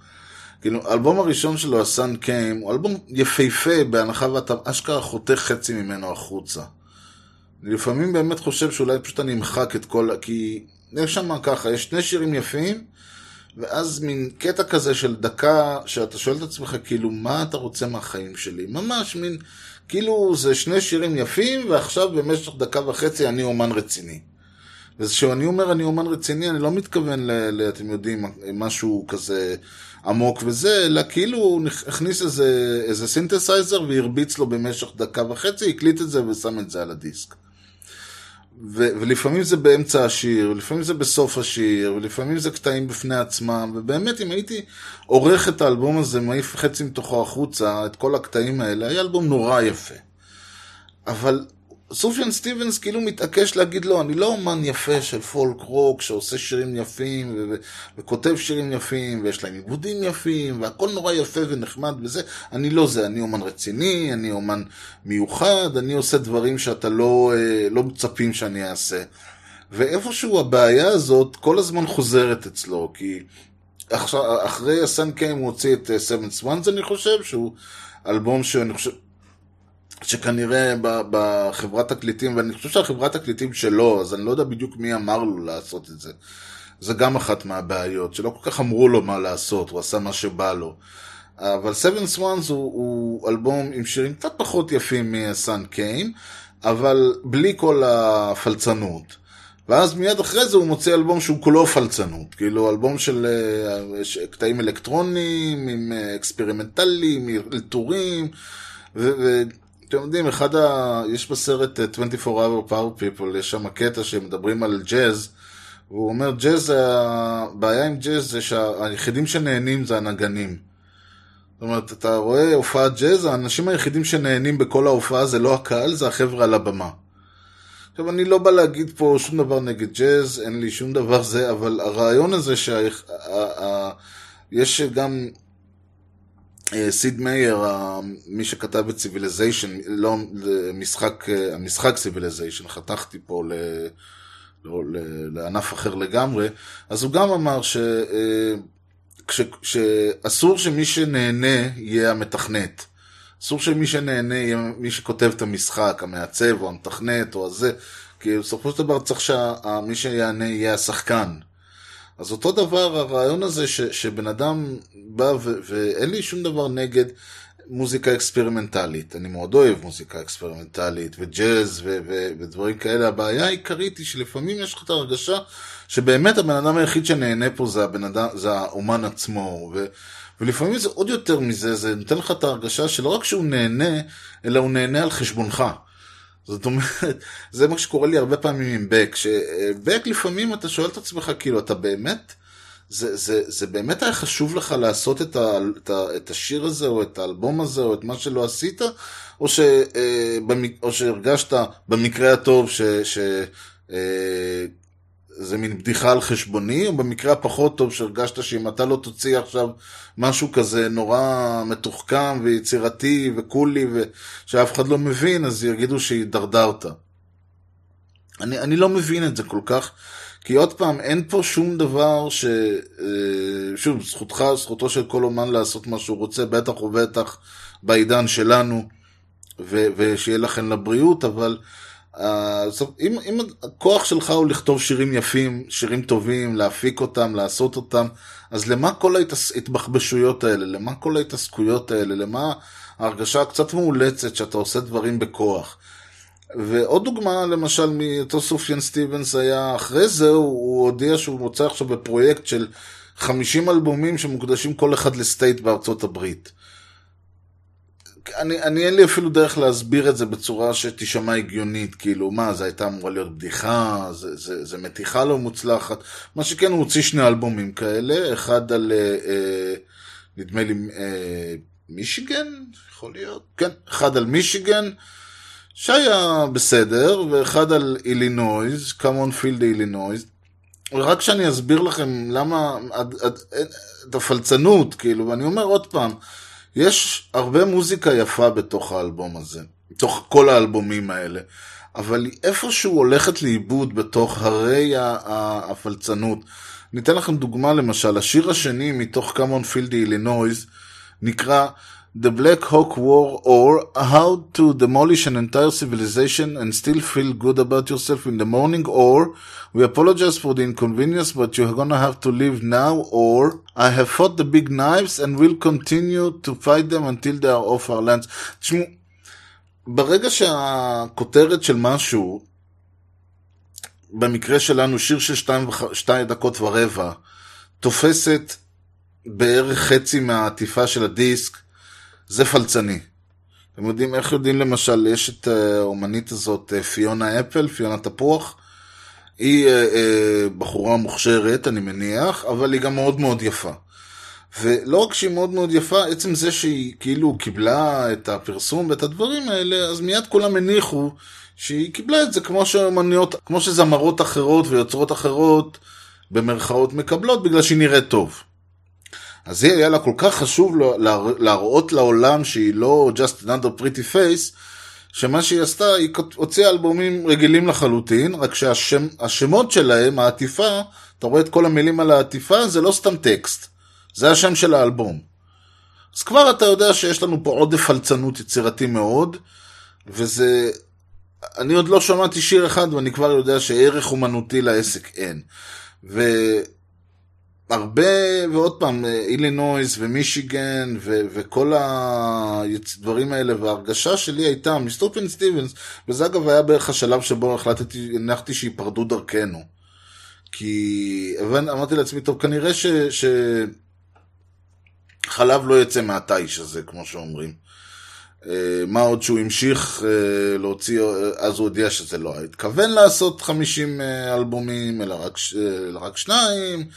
כאילו, האלבום הראשון שלו, הסאן קיים, הוא אלבום יפהפה, בהנחה ואתה אשכרה חותך חצי ממנו החוצה. אני לפעמים באמת חושב שאולי פשוט אני אמחק את כל... כי יש שם ככה, יש שני שירים יפים, ואז מין קטע כזה של דקה, שאתה שואל את עצמך, כאילו, מה אתה רוצה מהחיים שלי? ממש מין, כאילו, זה שני שירים יפים, ועכשיו במשך דקה וחצי אני אומן רציני. וכשאני אומר אני אומן רציני, אני לא מתכוון, ל, ל, אתם יודעים, משהו כזה עמוק וזה, אלא כאילו הוא הכניס איזה, איזה סינתסייזר והרביץ לו במשך דקה וחצי, הקליט את זה ושם את זה על הדיסק. ו- ולפעמים זה באמצע השיר, ולפעמים זה בסוף השיר, ולפעמים זה קטעים בפני עצמם, ובאמת אם הייתי עורך את האלבום הזה, מעיף חצי מתוכו החוצה, את כל הקטעים האלה, היה אלבום נורא יפה. אבל סופיאן סטיבנס כאילו מתעקש להגיד לו, אני לא אומן יפה של פולק רוק שעושה שירים יפים ו- וכותב שירים יפים ויש להם עיבודים יפים והכל נורא יפה ונחמד וזה, אני לא זה, אני אומן רציני, אני אומן מיוחד, אני עושה דברים שאתה לא, לא מצפים שאני אעשה. ואיפשהו הבעיה הזאת כל הזמן חוזרת אצלו, כי אחרי הסן קיים הוא הוציא את סבן סוואנס אני חושב, שהוא אלבום שאני חושב... שכנראה בחברת תקליטים, ואני חושב שהחברת תקליטים שלו, אז אני לא יודע בדיוק מי אמר לו לעשות את זה. זה גם אחת מהבעיות, שלא כל כך אמרו לו מה לעשות, הוא עשה מה שבא לו. אבל Seven Swans הוא, הוא אלבום עם שירים קצת פחות יפים מסאן קיין, אבל בלי כל הפלצנות. ואז מיד אחרי זה הוא מוציא אלבום שהוא כולו פלצנות, כאילו אלבום של אה, קטעים אלקטרוניים, עם אה, אקספרימנטליים, אלתורים, ו... אתם יודעים, אחד ה... יש בסרט 24 Hour Party People, יש שם קטע שמדברים על ג'אז, והוא אומר, ג'אז, הבעיה עם ג'אז זה שהיחידים שנהנים זה הנגנים. זאת אומרת, אתה רואה הופעת ג'אז, האנשים היחידים שנהנים בכל ההופעה זה לא הקהל, זה החבר'ה על הבמה. עכשיו, אני לא בא להגיד פה שום דבר נגד ג'אז, אין לי שום דבר זה, אבל הרעיון הזה שיש גם אה, סיד מאייר, מי שכתב את ציוויליזיישן, לא, משחק, אה, המשחק ציוויליזיישן, חתכתי פה ל... לא, ל- לענף אחר לגמרי, אז הוא גם אמר ש... אה, כש, שאסור שמי שנהנה יהיה המתכנת. אסור שמי שנהנה יהיה מי שכותב את המשחק, המעצב או המתכנת או הזה, כי בסופו של דבר צריך שמי שיענה יהיה השחקן. אז אותו דבר הרעיון הזה ש, שבן אדם בא ו, ואין לי שום דבר נגד מוזיקה אקספרימנטלית. אני מאוד אוהב מוזיקה אקספרימנטלית וג'אז ו, ו, ודברים כאלה. הבעיה העיקרית היא שלפעמים יש לך את ההרגשה שבאמת הבן אדם היחיד שנהנה פה זה, הבן אדם, זה האומן עצמו. ו, ולפעמים זה עוד יותר מזה, זה נותן לך את ההרגשה שלא רק שהוא נהנה, אלא הוא נהנה על חשבונך. זאת אומרת, זה מה שקורה לי הרבה פעמים עם בק, שבק לפעמים אתה שואל את עצמך, כאילו, אתה באמת, זה, זה, זה באמת היה חשוב לך לעשות את, ה, את, ה, את השיר הזה, או את האלבום הזה, או את מה שלא עשית, או, ש, אה, או שהרגשת במקרה הטוב ש... ש אה, זה מין בדיחה על חשבוני, או במקרה הפחות טוב שהרגשת שאם אתה לא תוציא עכשיו משהו כזה נורא מתוחכם ויצירתי וקולי ושאף אחד לא מבין, אז יגידו שהידרדרת. אני, אני לא מבין את זה כל כך, כי עוד פעם, אין פה שום דבר ש... אה, שוב, זכותך, זכותו של כל אומן לעשות מה שהוא רוצה, בטח ובטח בעידן שלנו, ו- ושיהיה לכם לבריאות, אבל אם, אם הכוח שלך הוא לכתוב שירים יפים, שירים טובים, להפיק אותם, לעשות אותם, אז למה כל ההתבחבשויות האלה? למה כל ההתעסקויות האלה? למה ההרגשה הקצת מאולצת שאתה עושה דברים בכוח? ועוד דוגמה, למשל, מאותו סופיאן סטיבנס היה, אחרי זה הוא, הוא הודיע שהוא מוצא עכשיו בפרויקט של 50 אלבומים שמוקדשים כל אחד לסטייט בארצות הברית. אני, אני אין לי אפילו דרך להסביר את זה בצורה שתישמע הגיונית, כאילו, מה, זה הייתה אמורה להיות בדיחה, זה, זה, זה מתיחה לא מוצלחת. מה שכן, הוא הוציא שני אלבומים כאלה, אחד על, אה, אה, נדמה לי, אה, מישיגן, יכול להיות, כן, אחד על מישיגן, שהיה בסדר, ואחד על אילינויז, קאמון פילד אילינויז. רק שאני אסביר לכם למה, את הפלצנות, כאילו, ואני אומר עוד פעם, יש הרבה מוזיקה יפה בתוך האלבום הזה, בתוך כל האלבומים האלה, אבל היא איפשהו הולכת לאיבוד בתוך הרי הפלצנות. ניתן לכם דוגמה למשל, השיר השני מתוך קאמון פילד אילינויז נקרא The Black Hawk War or How to Demolish an Entire Civilization and Still Feel Good About Yourself in the Morning or We apologize for the inconvenience but you're gonna have to leave now or I have fought the big knives and will continue to fight them until they are off our lands. תשמעו, ברגע שהכותרת של משהו, במקרה שלנו שיר של שתיים, וח... שתיים דקות ורבע, תופסת בערך חצי מהעטיפה של הדיסק, זה פלצני. אתם יודעים איך יודעים למשל, יש את האומנית הזאת, פיונה אפל, פיונה תפוח. היא אה, אה, בחורה מוכשרת, אני מניח, אבל היא גם מאוד מאוד יפה. ולא רק שהיא מאוד מאוד יפה, עצם זה שהיא כאילו קיבלה את הפרסום ואת הדברים האלה, אז מיד כולם הניחו שהיא קיבלה את זה כמו שאומניות, כמו שזמרות אחרות ויוצרות אחרות במרכאות מקבלות, בגלל שהיא נראית טוב. אז היא היה לה כל כך חשוב להראות לעולם שהיא לא just another pretty face, שמה שהיא עשתה, היא הוציאה אלבומים רגילים לחלוטין, רק שהשמות שלהם, העטיפה, אתה רואה את כל המילים על העטיפה, זה לא סתם טקסט, זה השם של האלבום. אז כבר אתה יודע שיש לנו פה עודף פלצנות יצירתי מאוד, וזה... אני עוד לא שמעתי שיר אחד ואני כבר יודע שערך אומנותי לעסק אין. ו... הרבה, ועוד פעם, אילינויס ומישיגן ו- וכל הדברים האלה, וההרגשה שלי הייתה מסטופן סטיבנס, וזה אגב היה בערך השלב שבו החלטתי, הנחתי שיפרדו דרכנו. כי הבנ, אמרתי לעצמי, טוב, כנראה ש... ש... לא יצא מהתיש הזה, כמו שאומרים. מה עוד שהוא המשיך להוציא, אז הוא הודיע שזה לא התכוון לעשות 50 אלבומים, אלא רק, אלא רק שניים.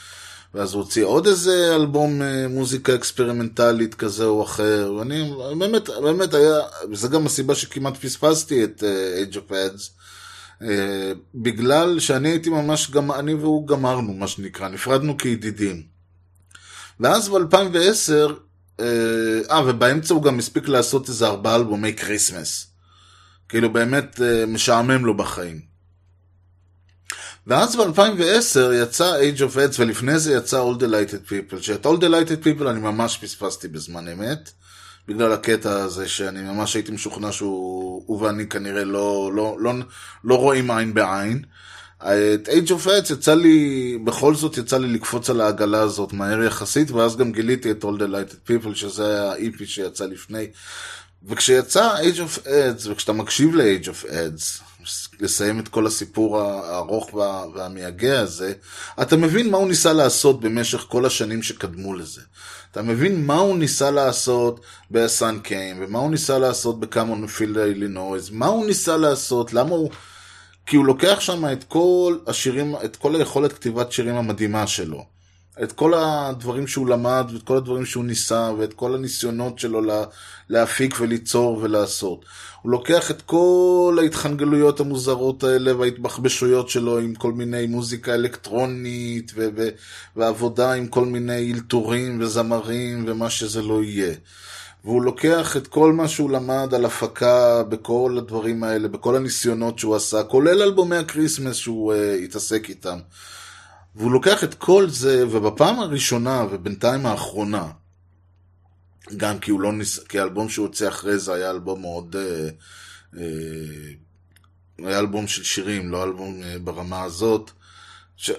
ואז הוא הוציא עוד איזה אלבום אה, מוזיקה אקספרימנטלית כזה או אחר, ואני באמת, באמת היה, וזה גם הסיבה שכמעט פספסתי את אה, Age of Adz, אה, בגלל שאני הייתי ממש, גם אני והוא גמרנו, מה שנקרא, נפרדנו כידידים. ואז ב-2010, אה, ובאמצע הוא גם הספיק לעשות איזה ארבעה אלבומי Christmas. כאילו באמת אה, משעמם לו בחיים. ואז ב-2010 יצא Age of Adz, ולפני זה יצא All Delighted People, שאת All Delighted People אני ממש פספסתי בזמן אמת, בגלל הקטע הזה שאני ממש הייתי משוכנע שהוא הוא ואני כנראה לא, לא, לא, לא רואים עין בעין. את Age of Ads יצא לי, בכל זאת יצא לי לקפוץ על העגלה הזאת מהר יחסית, ואז גם גיליתי את All Delighted People, שזה ה-EP שיצא לפני. וכשיצא Age of Ads, וכשאתה מקשיב ל-Age of Ads, לסיים את כל הסיפור הארוך וה, והמייגע הזה, אתה מבין מה הוא ניסה לעשות במשך כל השנים שקדמו לזה. אתה מבין מה הוא ניסה לעשות בסאן קיים, ומה הוא ניסה לעשות בקאמון פילד אילינויז, מה הוא ניסה לעשות, למה הוא... כי הוא לוקח שם את כל השירים, את כל היכולת כתיבת שירים המדהימה שלו. את כל הדברים שהוא למד, ואת כל הדברים שהוא ניסה, ואת כל הניסיונות שלו לה, להפיק וליצור ולעשות. הוא לוקח את כל ההתחנגלויות המוזרות האלה וההתבחבשויות שלו עם כל מיני מוזיקה אלקטרונית ו- ו- ועבודה עם כל מיני אלתורים וזמרים ומה שזה לא יהיה. והוא לוקח את כל מה שהוא למד על הפקה בכל הדברים האלה, בכל הניסיונות שהוא עשה, כולל אלבומי ה Christmas שהוא אה, התעסק איתם. והוא לוקח את כל זה, ובפעם הראשונה ובינתיים האחרונה, גם כי הוא לא ניס... כי האלבום שהוא הוציא אחרי זה היה אלבום מאוד... אה, אה, היה אלבום של שירים, לא אלבום אה, ברמה הזאת.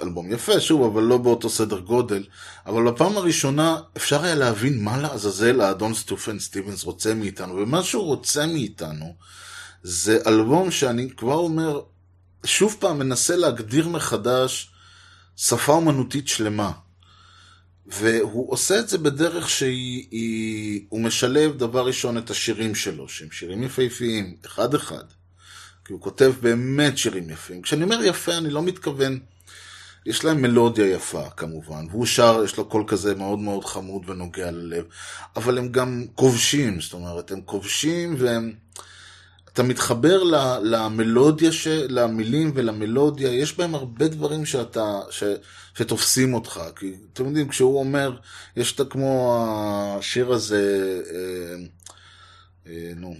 אלבום יפה, שוב, אבל לא באותו סדר גודל. אבל בפעם הראשונה אפשר היה להבין מה לעזאזל האדון סטופן סטיבנס רוצה מאיתנו, ומה שהוא רוצה מאיתנו זה אלבום שאני כבר אומר, שוב פעם מנסה להגדיר מחדש שפה אומנותית שלמה. והוא עושה את זה בדרך שהוא משלב דבר ראשון את השירים שלו, שהם שירים יפהפיים, אחד-אחד. כי הוא כותב באמת שירים יפים. כשאני אומר יפה, אני לא מתכוון... יש להם מלודיה יפה כמובן, והוא שר, יש לו קול כזה מאוד מאוד חמוד ונוגע ללב, אבל הם גם כובשים, זאת אומרת, הם כובשים והם... אתה מתחבר למלודיה, ש... למילים ולמלודיה, יש בהם הרבה דברים שאתה, ש... שתופסים אותך. כי אתם יודעים, כשהוא אומר, יש את כמו השיר הזה, אה, אה, נו,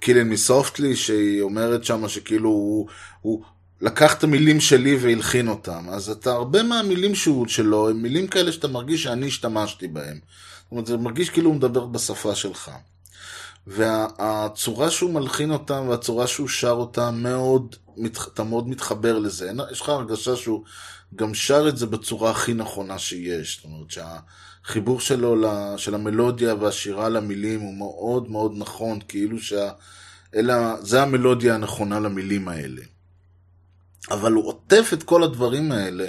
קילן מסופטלי, שהיא אומרת שם שכאילו הוא, הוא לקח את המילים שלי והלחין אותם. אז אתה, הרבה מהמילים שהוא שלו, הם מילים כאלה שאתה מרגיש שאני השתמשתי בהם. זאת אומרת, זה מרגיש כאילו הוא מדבר בשפה שלך. והצורה שהוא מלחין אותם והצורה שהוא שר אותם מאוד, אתה מאוד מתחבר לזה. יש לך הרגשה שהוא גם שר את זה בצורה הכי נכונה שיש. זאת אומרת שהחיבור שלו, של המלודיה והשירה למילים הוא מאוד מאוד נכון, כאילו שזה המלודיה הנכונה למילים האלה. אבל הוא עוטף את כל הדברים האלה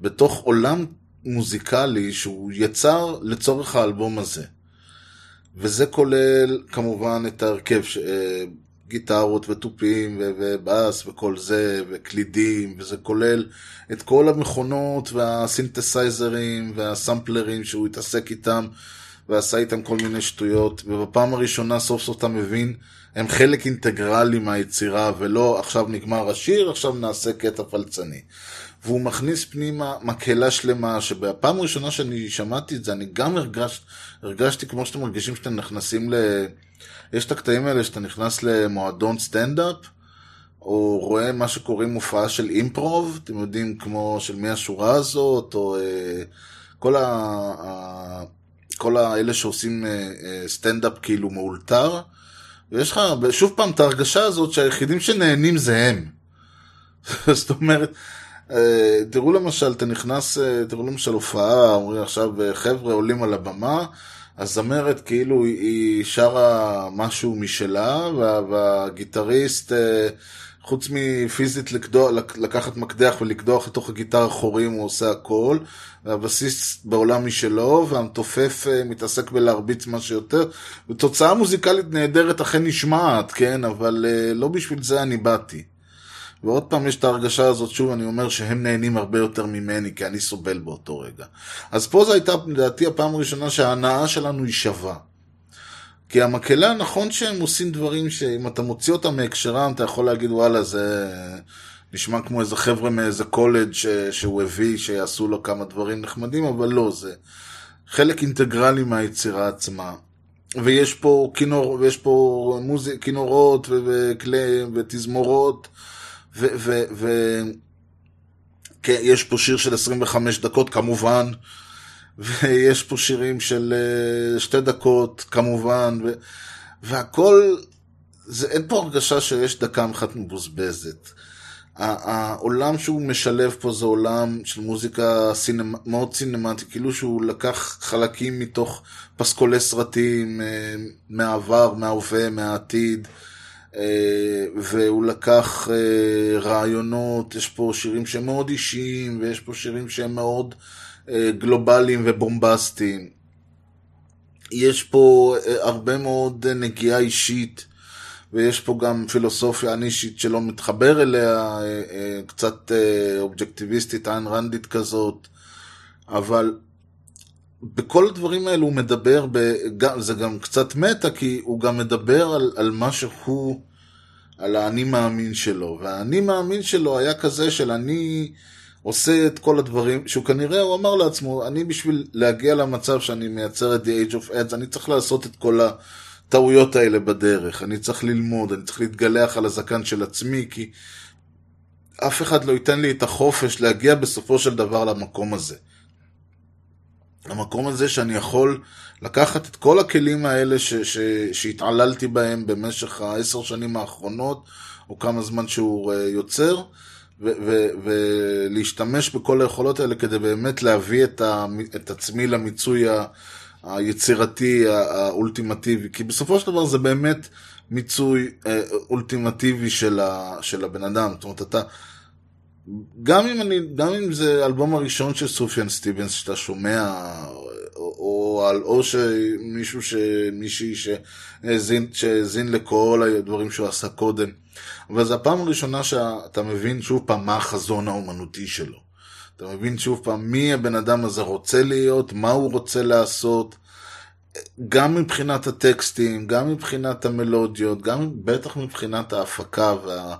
בתוך עולם מוזיקלי שהוא יצר לצורך האלבום הזה. וזה כולל כמובן את ההרכב, אה, גיטרות ותופים ובאס וכל זה, וקלידים, וזה כולל את כל המכונות והסינתסייזרים והסמפלרים שהוא התעסק איתם ועשה איתם כל מיני שטויות, ובפעם הראשונה סוף סוף אתה מבין, הם חלק אינטגרלי מהיצירה, ולא עכשיו נגמר השיר, עכשיו נעשה קטע פלצני. והוא מכניס פנימה מקהלה שלמה, שבפעם הראשונה שאני שמעתי את זה, אני גם הרגש, הרגשתי כמו שאתם מרגישים שאתם נכנסים ל... יש את הקטעים האלה שאתה נכנס למועדון סטנדאפ, או רואה מה שקוראים מופעה של אימפרוב, אתם יודעים, כמו של מי השורה הזאת, או אה, כל, ה, ה, כל האלה שעושים אה, אה, סטנדאפ כאילו מאולתר, ויש לך שוב פעם את ההרגשה הזאת שהיחידים שנהנים זה הם. זאת אומרת, תראו למשל, אתה נכנס, אה, תראו למשל הופעה, אומרים עכשיו אה, חבר'ה עולים על הבמה, הזמרת כאילו היא שרה משהו משלה, וה, והגיטריסט, חוץ מפיזית לקדוח, לקחת מקדח ולקדוח לתוך הגיטרה חורים, הוא עושה הכל, והבסיס בעולם משלו, והמתופף מתעסק בלהרביץ מה שיותר, ותוצאה מוזיקלית נהדרת אכן נשמעת, כן, אבל לא בשביל זה אני באתי. ועוד פעם יש את ההרגשה הזאת, שוב אני אומר שהם נהנים הרבה יותר ממני, כי אני סובל באותו רגע. אז פה זו הייתה לדעתי הפעם הראשונה שההנאה שלנו היא שווה. כי המקהלה, נכון שהם עושים דברים שאם אתה מוציא אותם מהקשרם, אתה יכול להגיד, וואלה, זה נשמע כמו איזה חבר'ה מאיזה קולג' ש... שהוא הביא, שיעשו לו כמה דברים נחמדים, אבל לא, זה חלק אינטגרלי מהיצירה עצמה. ויש פה כינור, ויש פה מוזיק, כינורות. וכלי ותזמורות, ו... ו... ו... כן, יש פה שיר של 25 דקות כמובן, ויש פה שירים של אה, שתי דקות כמובן, ו... והכל, זה, אין פה הרגשה שיש דקה אחת מבוזבזת. העולם שהוא משלב פה זה עולם של מוזיקה סינמ... מאוד סינמטית, כאילו שהוא לקח חלקים מתוך פסקולי סרטים אה, מהעבר, מההווה, מהעתיד, והוא לקח רעיונות, יש פה שירים שהם מאוד אישיים, ויש פה שירים שהם מאוד גלובליים ובומבסטיים. יש פה הרבה מאוד נגיעה אישית. ויש פה גם פילוסופיה נישית שלא מתחבר אליה, קצת אובג'קטיביסטית, איין רנדית כזאת, אבל בכל הדברים האלו הוא מדבר, בג... זה גם קצת מטה, כי הוא גם מדבר על, על מה שהוא, על האני מאמין שלו, והאני מאמין שלו היה כזה של אני עושה את כל הדברים, שהוא כנראה, הוא אמר לעצמו, אני בשביל להגיע למצב שאני מייצר את The Age of Ads, אני צריך לעשות את כל. הטעויות האלה בדרך, אני צריך ללמוד, אני צריך להתגלח על הזקן של עצמי, כי אף אחד לא ייתן לי את החופש להגיע בסופו של דבר למקום הזה. למקום הזה שאני יכול לקחת את כל הכלים האלה ש, ש, שהתעללתי בהם במשך העשר שנים האחרונות, או כמה זמן שהוא אה, יוצר, ו, ו, ולהשתמש בכל היכולות האלה כדי באמת להביא את, ה, את עצמי למיצוי ה... היצירתי האולטימטיבי, כי בסופו של דבר זה באמת מיצוי אה, אולטימטיבי של, ה, של הבן אדם. זאת אומרת, אתה, גם אם, אני, גם אם זה האלבום הראשון של סופיאן סטיבנס שאתה שומע, או, או, או שמישהו, ש, מישהי שהאזין, שהאזין לכל הדברים שהוא עשה קודם, אבל זו הפעם הראשונה שאתה מבין שוב פעם מה החזון האומנותי שלו. אתה מבין שוב פעם מי הבן אדם הזה רוצה להיות, מה הוא רוצה לעשות, גם מבחינת הטקסטים, גם מבחינת המלודיות, גם בטח מבחינת ההפקה וה,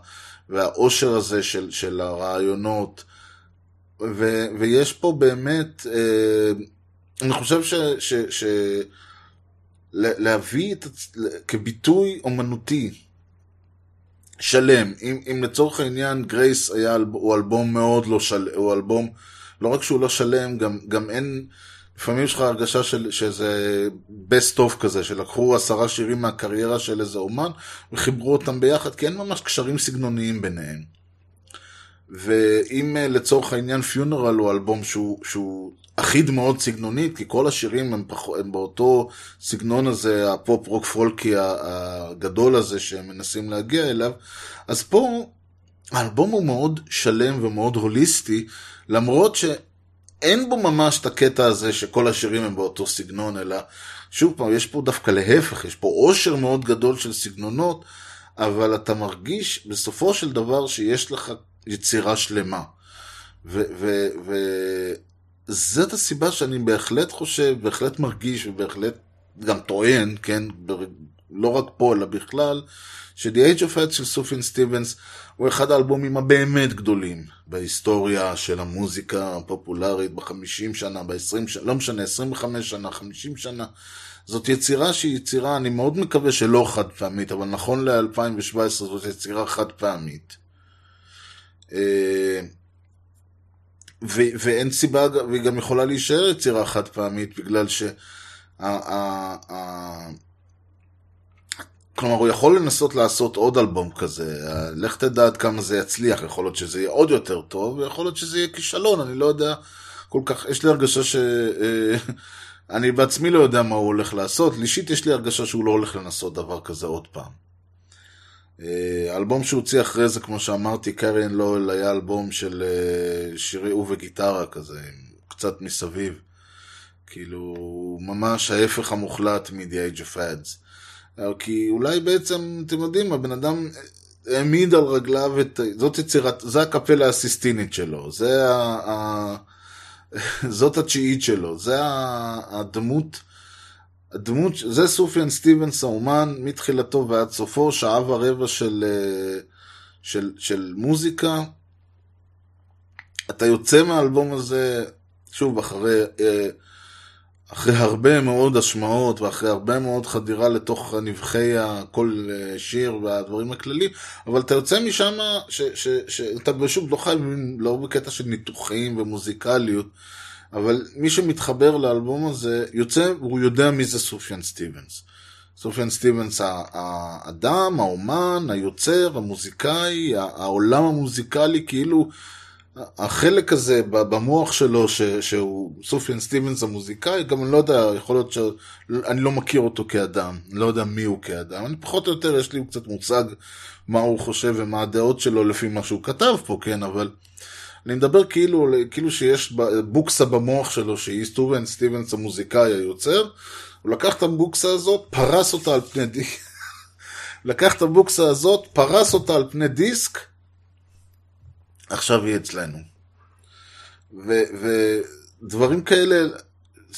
והאושר הזה של, של הרעיונות. ו, ויש פה באמת, אה, אני חושב ש... ש, ש להביא את, כביטוי אומנותי שלם. אם, אם לצורך העניין Grace היה, הוא אלבום מאוד לא שלם, הוא אלבום, לא רק שהוא לא שלם, גם, גם אין, לפעמים יש לך הרגשה של, שזה best of כזה, שלקחו עשרה שירים מהקריירה של איזה אומן וחיברו אותם ביחד, כי אין ממש קשרים סגנוניים ביניהם. ואם אה, לצורך העניין Funeral הוא אלבום שהוא, שהוא אחיד מאוד סגנונית, כי כל השירים הם, פח, הם באותו סגנון הזה, הפופ רוק פולקי הגדול הזה שהם מנסים להגיע אליו, אז פה האלבום הוא מאוד שלם ומאוד הוליסטי, למרות שאין בו ממש את הקטע הזה שכל השירים הם באותו סגנון, אלא שוב פעם, יש פה דווקא להפך, יש פה עושר מאוד גדול של סגנונות, אבל אתה מרגיש בסופו של דבר שיש לך יצירה שלמה. ו- ו- ו- זאת הסיבה שאני בהחלט חושב, בהחלט מרגיש ובהחלט גם טוען, כן, לא רק פה אלא בכלל, ש-The Age of Head של סופין סטיבנס הוא אחד האלבומים הבאמת גדולים בהיסטוריה של המוזיקה הפופולרית בחמישים שנה, בעשרים שנה, לא משנה, 25 שנה, 50 שנה. זאת יצירה שהיא יצירה, אני מאוד מקווה שלא חד פעמית, אבל נכון ל-2017 זאת יצירה חד פעמית. אה, ו- ואין סיבה, והיא גם יכולה להישאר יצירה חד פעמית, בגלל ש... כלומר, הוא יכול לנסות לעשות עוד אלבום כזה, לך תדע עד כמה זה יצליח, יכול להיות שזה יהיה עוד יותר טוב, ויכול להיות שזה יהיה כישלון, אני לא יודע כל כך, יש לי הרגשה ש... אה, אני בעצמי לא יודע מה הוא הולך לעשות, אישית יש לי הרגשה שהוא לא הולך לנסות דבר כזה עוד פעם. אה, האלבום שהוציא אחרי זה, כמו שאמרתי, קריין לול היה אלבום של אה, שירי ובגיטרה כזה, קצת מסביב. כאילו, ממש ההפך המוחלט מ-The Age of Ads. אה, כי אולי בעצם, אתם יודעים, הבן אדם, העמיד על רגליו את, זאת יצירת, זה הקפלה הסיסטינית שלו, זה ה, ה, זאת התשיעית שלו, זה ה- הדמות, הדמות, זה סופיאן סטיבנס האומן, מתחילתו ועד סופו, שעה ורבע של, אה, של, של מוזיקה. אתה יוצא מהאלבום הזה, שוב, אחרי, אה, אחרי הרבה מאוד השמעות ואחרי הרבה מאוד חדירה לתוך נבחי כל אה, שיר והדברים הכלליים, אבל אתה יוצא משם שאתה פשוט לא חייב, לא בקטע של ניתוחים ומוזיקליות, אבל מי שמתחבר לאלבום הזה יוצא והוא יודע מי זה סופיאן סטיבנס. סופיאן סטיבנס האדם, האומן, היוצר, המוזיקאי, העולם המוזיקלי, כאילו החלק הזה במוח שלו, ש, שהוא סופיאן סטיבנס המוזיקאי, גם אני לא יודע, יכול להיות שאני לא מכיר אותו כאדם, אני לא יודע מי הוא כאדם, אני פחות או יותר יש לי קצת מושג מה הוא חושב ומה הדעות שלו לפי מה שהוא כתב פה, כן, אבל אני מדבר כאילו, כאילו שיש בוקסה במוח שלו שהיא סופיאן סטיבנס המוזיקאי היוצר, הוא לקח את הבוקסה הזאת, פרס אותה על פני דיסק, לקח את הבוקסה הזאת, פרס אותה על פני דיסק, עכשיו היא אצלנו. ודברים כאלה,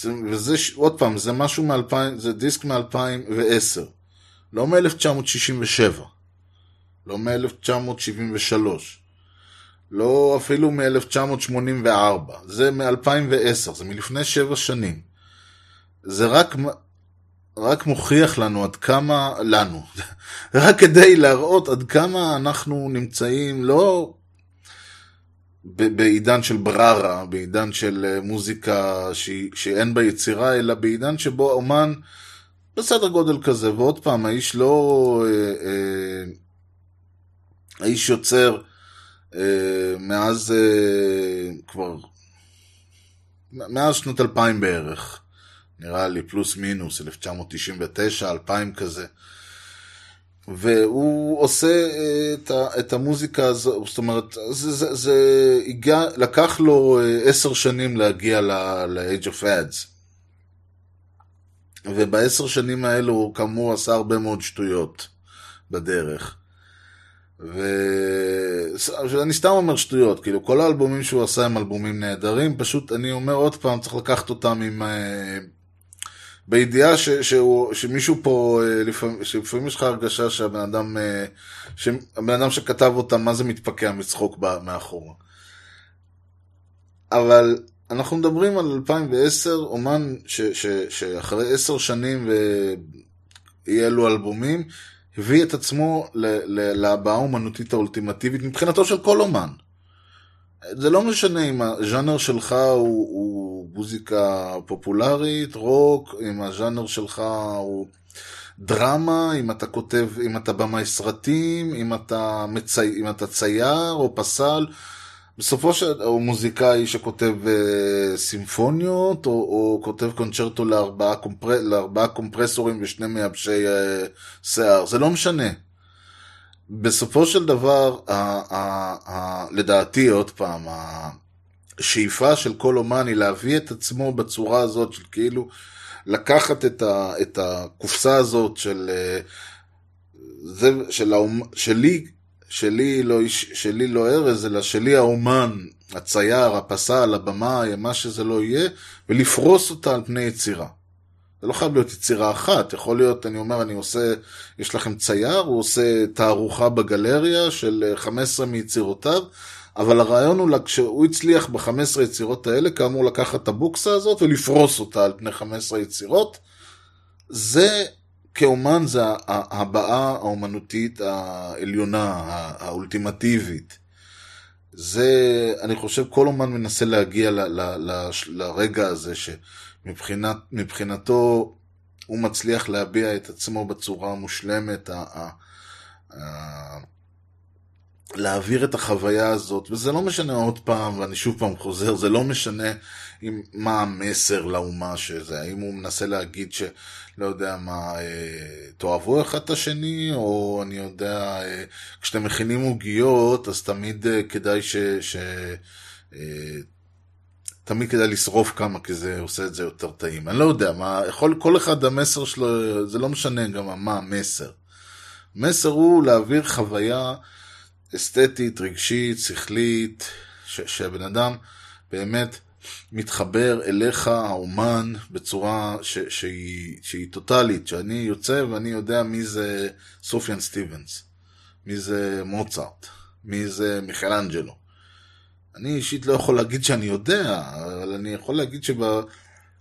וזה, עוד פעם, זה משהו מ-2000, זה דיסק מ-2010, לא מ-1967, לא מ-1973, לא אפילו מ-1984, זה מ-2010, זה מלפני שבע שנים. זה רק, רק מוכיח לנו עד כמה, לנו, רק כדי להראות עד כמה אנחנו נמצאים, לא בעידן של בררה, בעידן של אה, מוזיקה שאין בה יצירה, אלא בעידן שבו אומן בסדר גודל כזה, ועוד פעם, האיש לא... אה, אה, האיש יוצר מאז כבר... מאז שנות 2000 בערך, נראה לי פלוס מינוס, 1999, 2000 כזה. והוא עושה אה, את, ה, את המוזיקה הזו, זאת אומרת, זה, זה, זה הגיע, לקח לו אה, עשר שנים להגיע ל-Age of Ads. ובעשר שנים האלו הוא כאמור עשה הרבה מאוד שטויות בדרך. ואני סתם אומר שטויות, כאילו כל האלבומים שהוא עשה הם אלבומים נהדרים, פשוט אני אומר עוד פעם, צריך לקחת אותם עם, אה, בידיעה ש, שהוא, שמישהו פה, אה, לפעמים, שלפעמים יש לך הרגשה שהבן אדם, אה, שהבן אדם שכתב אותה, מה זה מתפקע מצחוק מאחורה. אבל אנחנו מדברים על 2010, אומן ש, ש, שאחרי עשר שנים ויהיה לו אלבומים, הביא את עצמו להבעה אומנותית האולטימטיבית מבחינתו של כל אומן. זה לא משנה אם הז'אנר שלך הוא, הוא מוזיקה פופולרית, רוק, אם הז'אנר שלך הוא דרמה, אם אתה כותב, אם אתה במאי סרטים, אם אתה, מצי, אם אתה צייר או פסל, בסופו של או מוזיקאי שכותב uh, סימפוניות, או, או כותב קונצ'רטו לארבעה, קומפר, לארבעה קומפרסורים ושני מייבשי uh, שיער, זה לא משנה. בסופו של דבר, ה, ה, ה, לדעתי, עוד פעם, השאיפה של כל אומן היא להביא את עצמו בצורה הזאת של כאילו לקחת את, ה, את הקופסה הזאת של, אה, זה, של האומ, שלי, שלי לא, שלי לא ארז, אלא שלי האומן, הצייר, הפסל, הבמאי, מה שזה לא יהיה, ולפרוס אותה על פני יצירה. זה לא חייב להיות יצירה אחת, יכול להיות, אני אומר, אני עושה, יש לכם צייר, הוא עושה תערוכה בגלריה של 15 מיצירותיו, אבל הרעיון הוא, כשהוא הצליח ב-15 יצירות האלה, כאמור לקחת את הבוקסה הזאת ולפרוס אותה על פני 15 יצירות, זה כאומן זה הבעה האומנותית העליונה, האולטימטיבית. זה, אני חושב, כל אומן מנסה להגיע ל, ל, ל, לרגע הזה, ש... מבחינת, מבחינתו הוא מצליח להביע את עצמו בצורה המושלמת, ה, ה, ה, להעביר את החוויה הזאת, וזה לא משנה עוד פעם, ואני שוב פעם חוזר, זה לא משנה עם, מה המסר לאומה שזה, האם הוא מנסה להגיד ש... לא יודע מה, אה, תאהבו אחד את השני, או אני יודע, אה, כשאתם מכינים עוגיות, אז תמיד אה, כדאי ש... ש תמיד כדאי לשרוף כמה, כי זה עושה את זה יותר טעים. אני לא יודע, מה, יכול, כל אחד המסר שלו, זה לא משנה גם מה המסר. המסר הוא להעביר חוויה אסתטית, רגשית, שכלית, ש- שהבן אדם באמת מתחבר אליך, האומן, בצורה ש- שהיא, שהיא טוטאלית, שאני יוצא ואני יודע מי זה סופיאן סטיבנס, מי זה מוצרט, מי זה מיכלנג'לו. אני אישית לא יכול להגיד שאני יודע, אבל אני יכול להגיד שבה,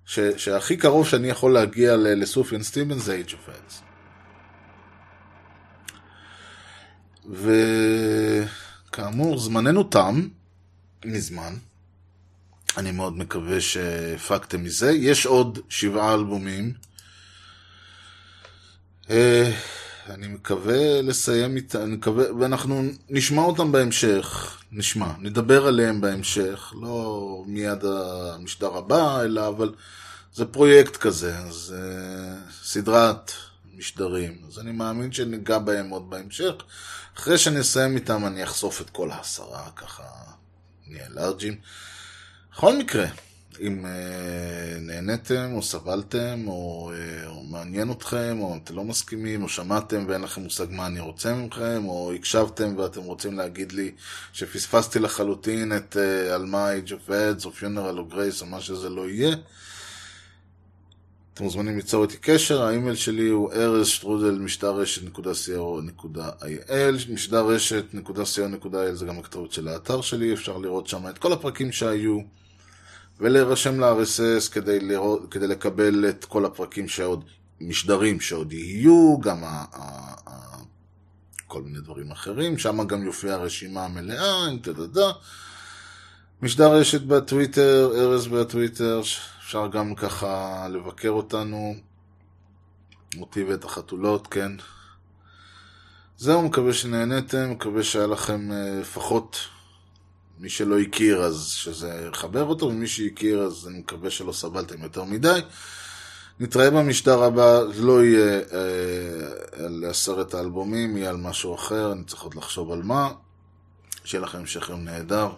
ש, שהכי קרוב שאני יכול להגיע לסופיאן סטיבנס זה Age of Heads. וכאמור, זמננו תם, מזמן. אני מאוד מקווה שהפקתם מזה. יש עוד שבעה אלבומים. אה, אני מקווה לסיים איתם, אני מקווה, ואנחנו נשמע אותם בהמשך, נשמע, נדבר עליהם בהמשך, לא מיד המשדר הבא, אלא אבל זה פרויקט כזה, זה סדרת משדרים, אז אני מאמין שניגע בהם עוד בהמשך. אחרי שנסיים איתם אני אחשוף את כל העשרה, ככה נהיה לארג'ים. בכל מקרה, אם אה, נהניתם או סבלתם או, אה, או מעניין אתכם או אתם לא מסכימים או שמעתם ואין לכם מושג מה אני רוצה מכם או הקשבתם ואתם רוצים להגיד לי שפספסתי לחלוטין את אה, על מה Age of Heads או Funeral או Grace או מה שזה לא יהיה אתם מוזמנים ליצור איתי קשר, האימייל שלי הוא ארז שטרודל משדר רשת.co.il משדר רשת.co.il זה גם הכתובת של האתר שלי, אפשר לראות שם את כל הפרקים שהיו ולהירשם ל-RSS כדי, כדי לקבל את כל הפרקים שעוד, משדרים שעוד יהיו, גם ה, ה, ה, כל מיני דברים אחרים, שם גם יופיע הרשימה המלאה, אם תדדה. משדר רשת בטוויטר, ארז בטוויטר, אפשר גם ככה לבקר אותנו, אותי ואת החתולות, כן. זהו, מקווה שנהניתם, מקווה שהיה לכם אה, לפחות מי שלא הכיר, אז שזה יחבר אותו, ומי שהכיר, אז אני מקווה שלא סבלתם יותר מדי. נתראה במשדר הבא, לא יהיה אה, על עשרת האלבומים, יהיה על משהו אחר, אני צריך עוד לחשוב על מה. שיהיה לכם המשך יום נהדר.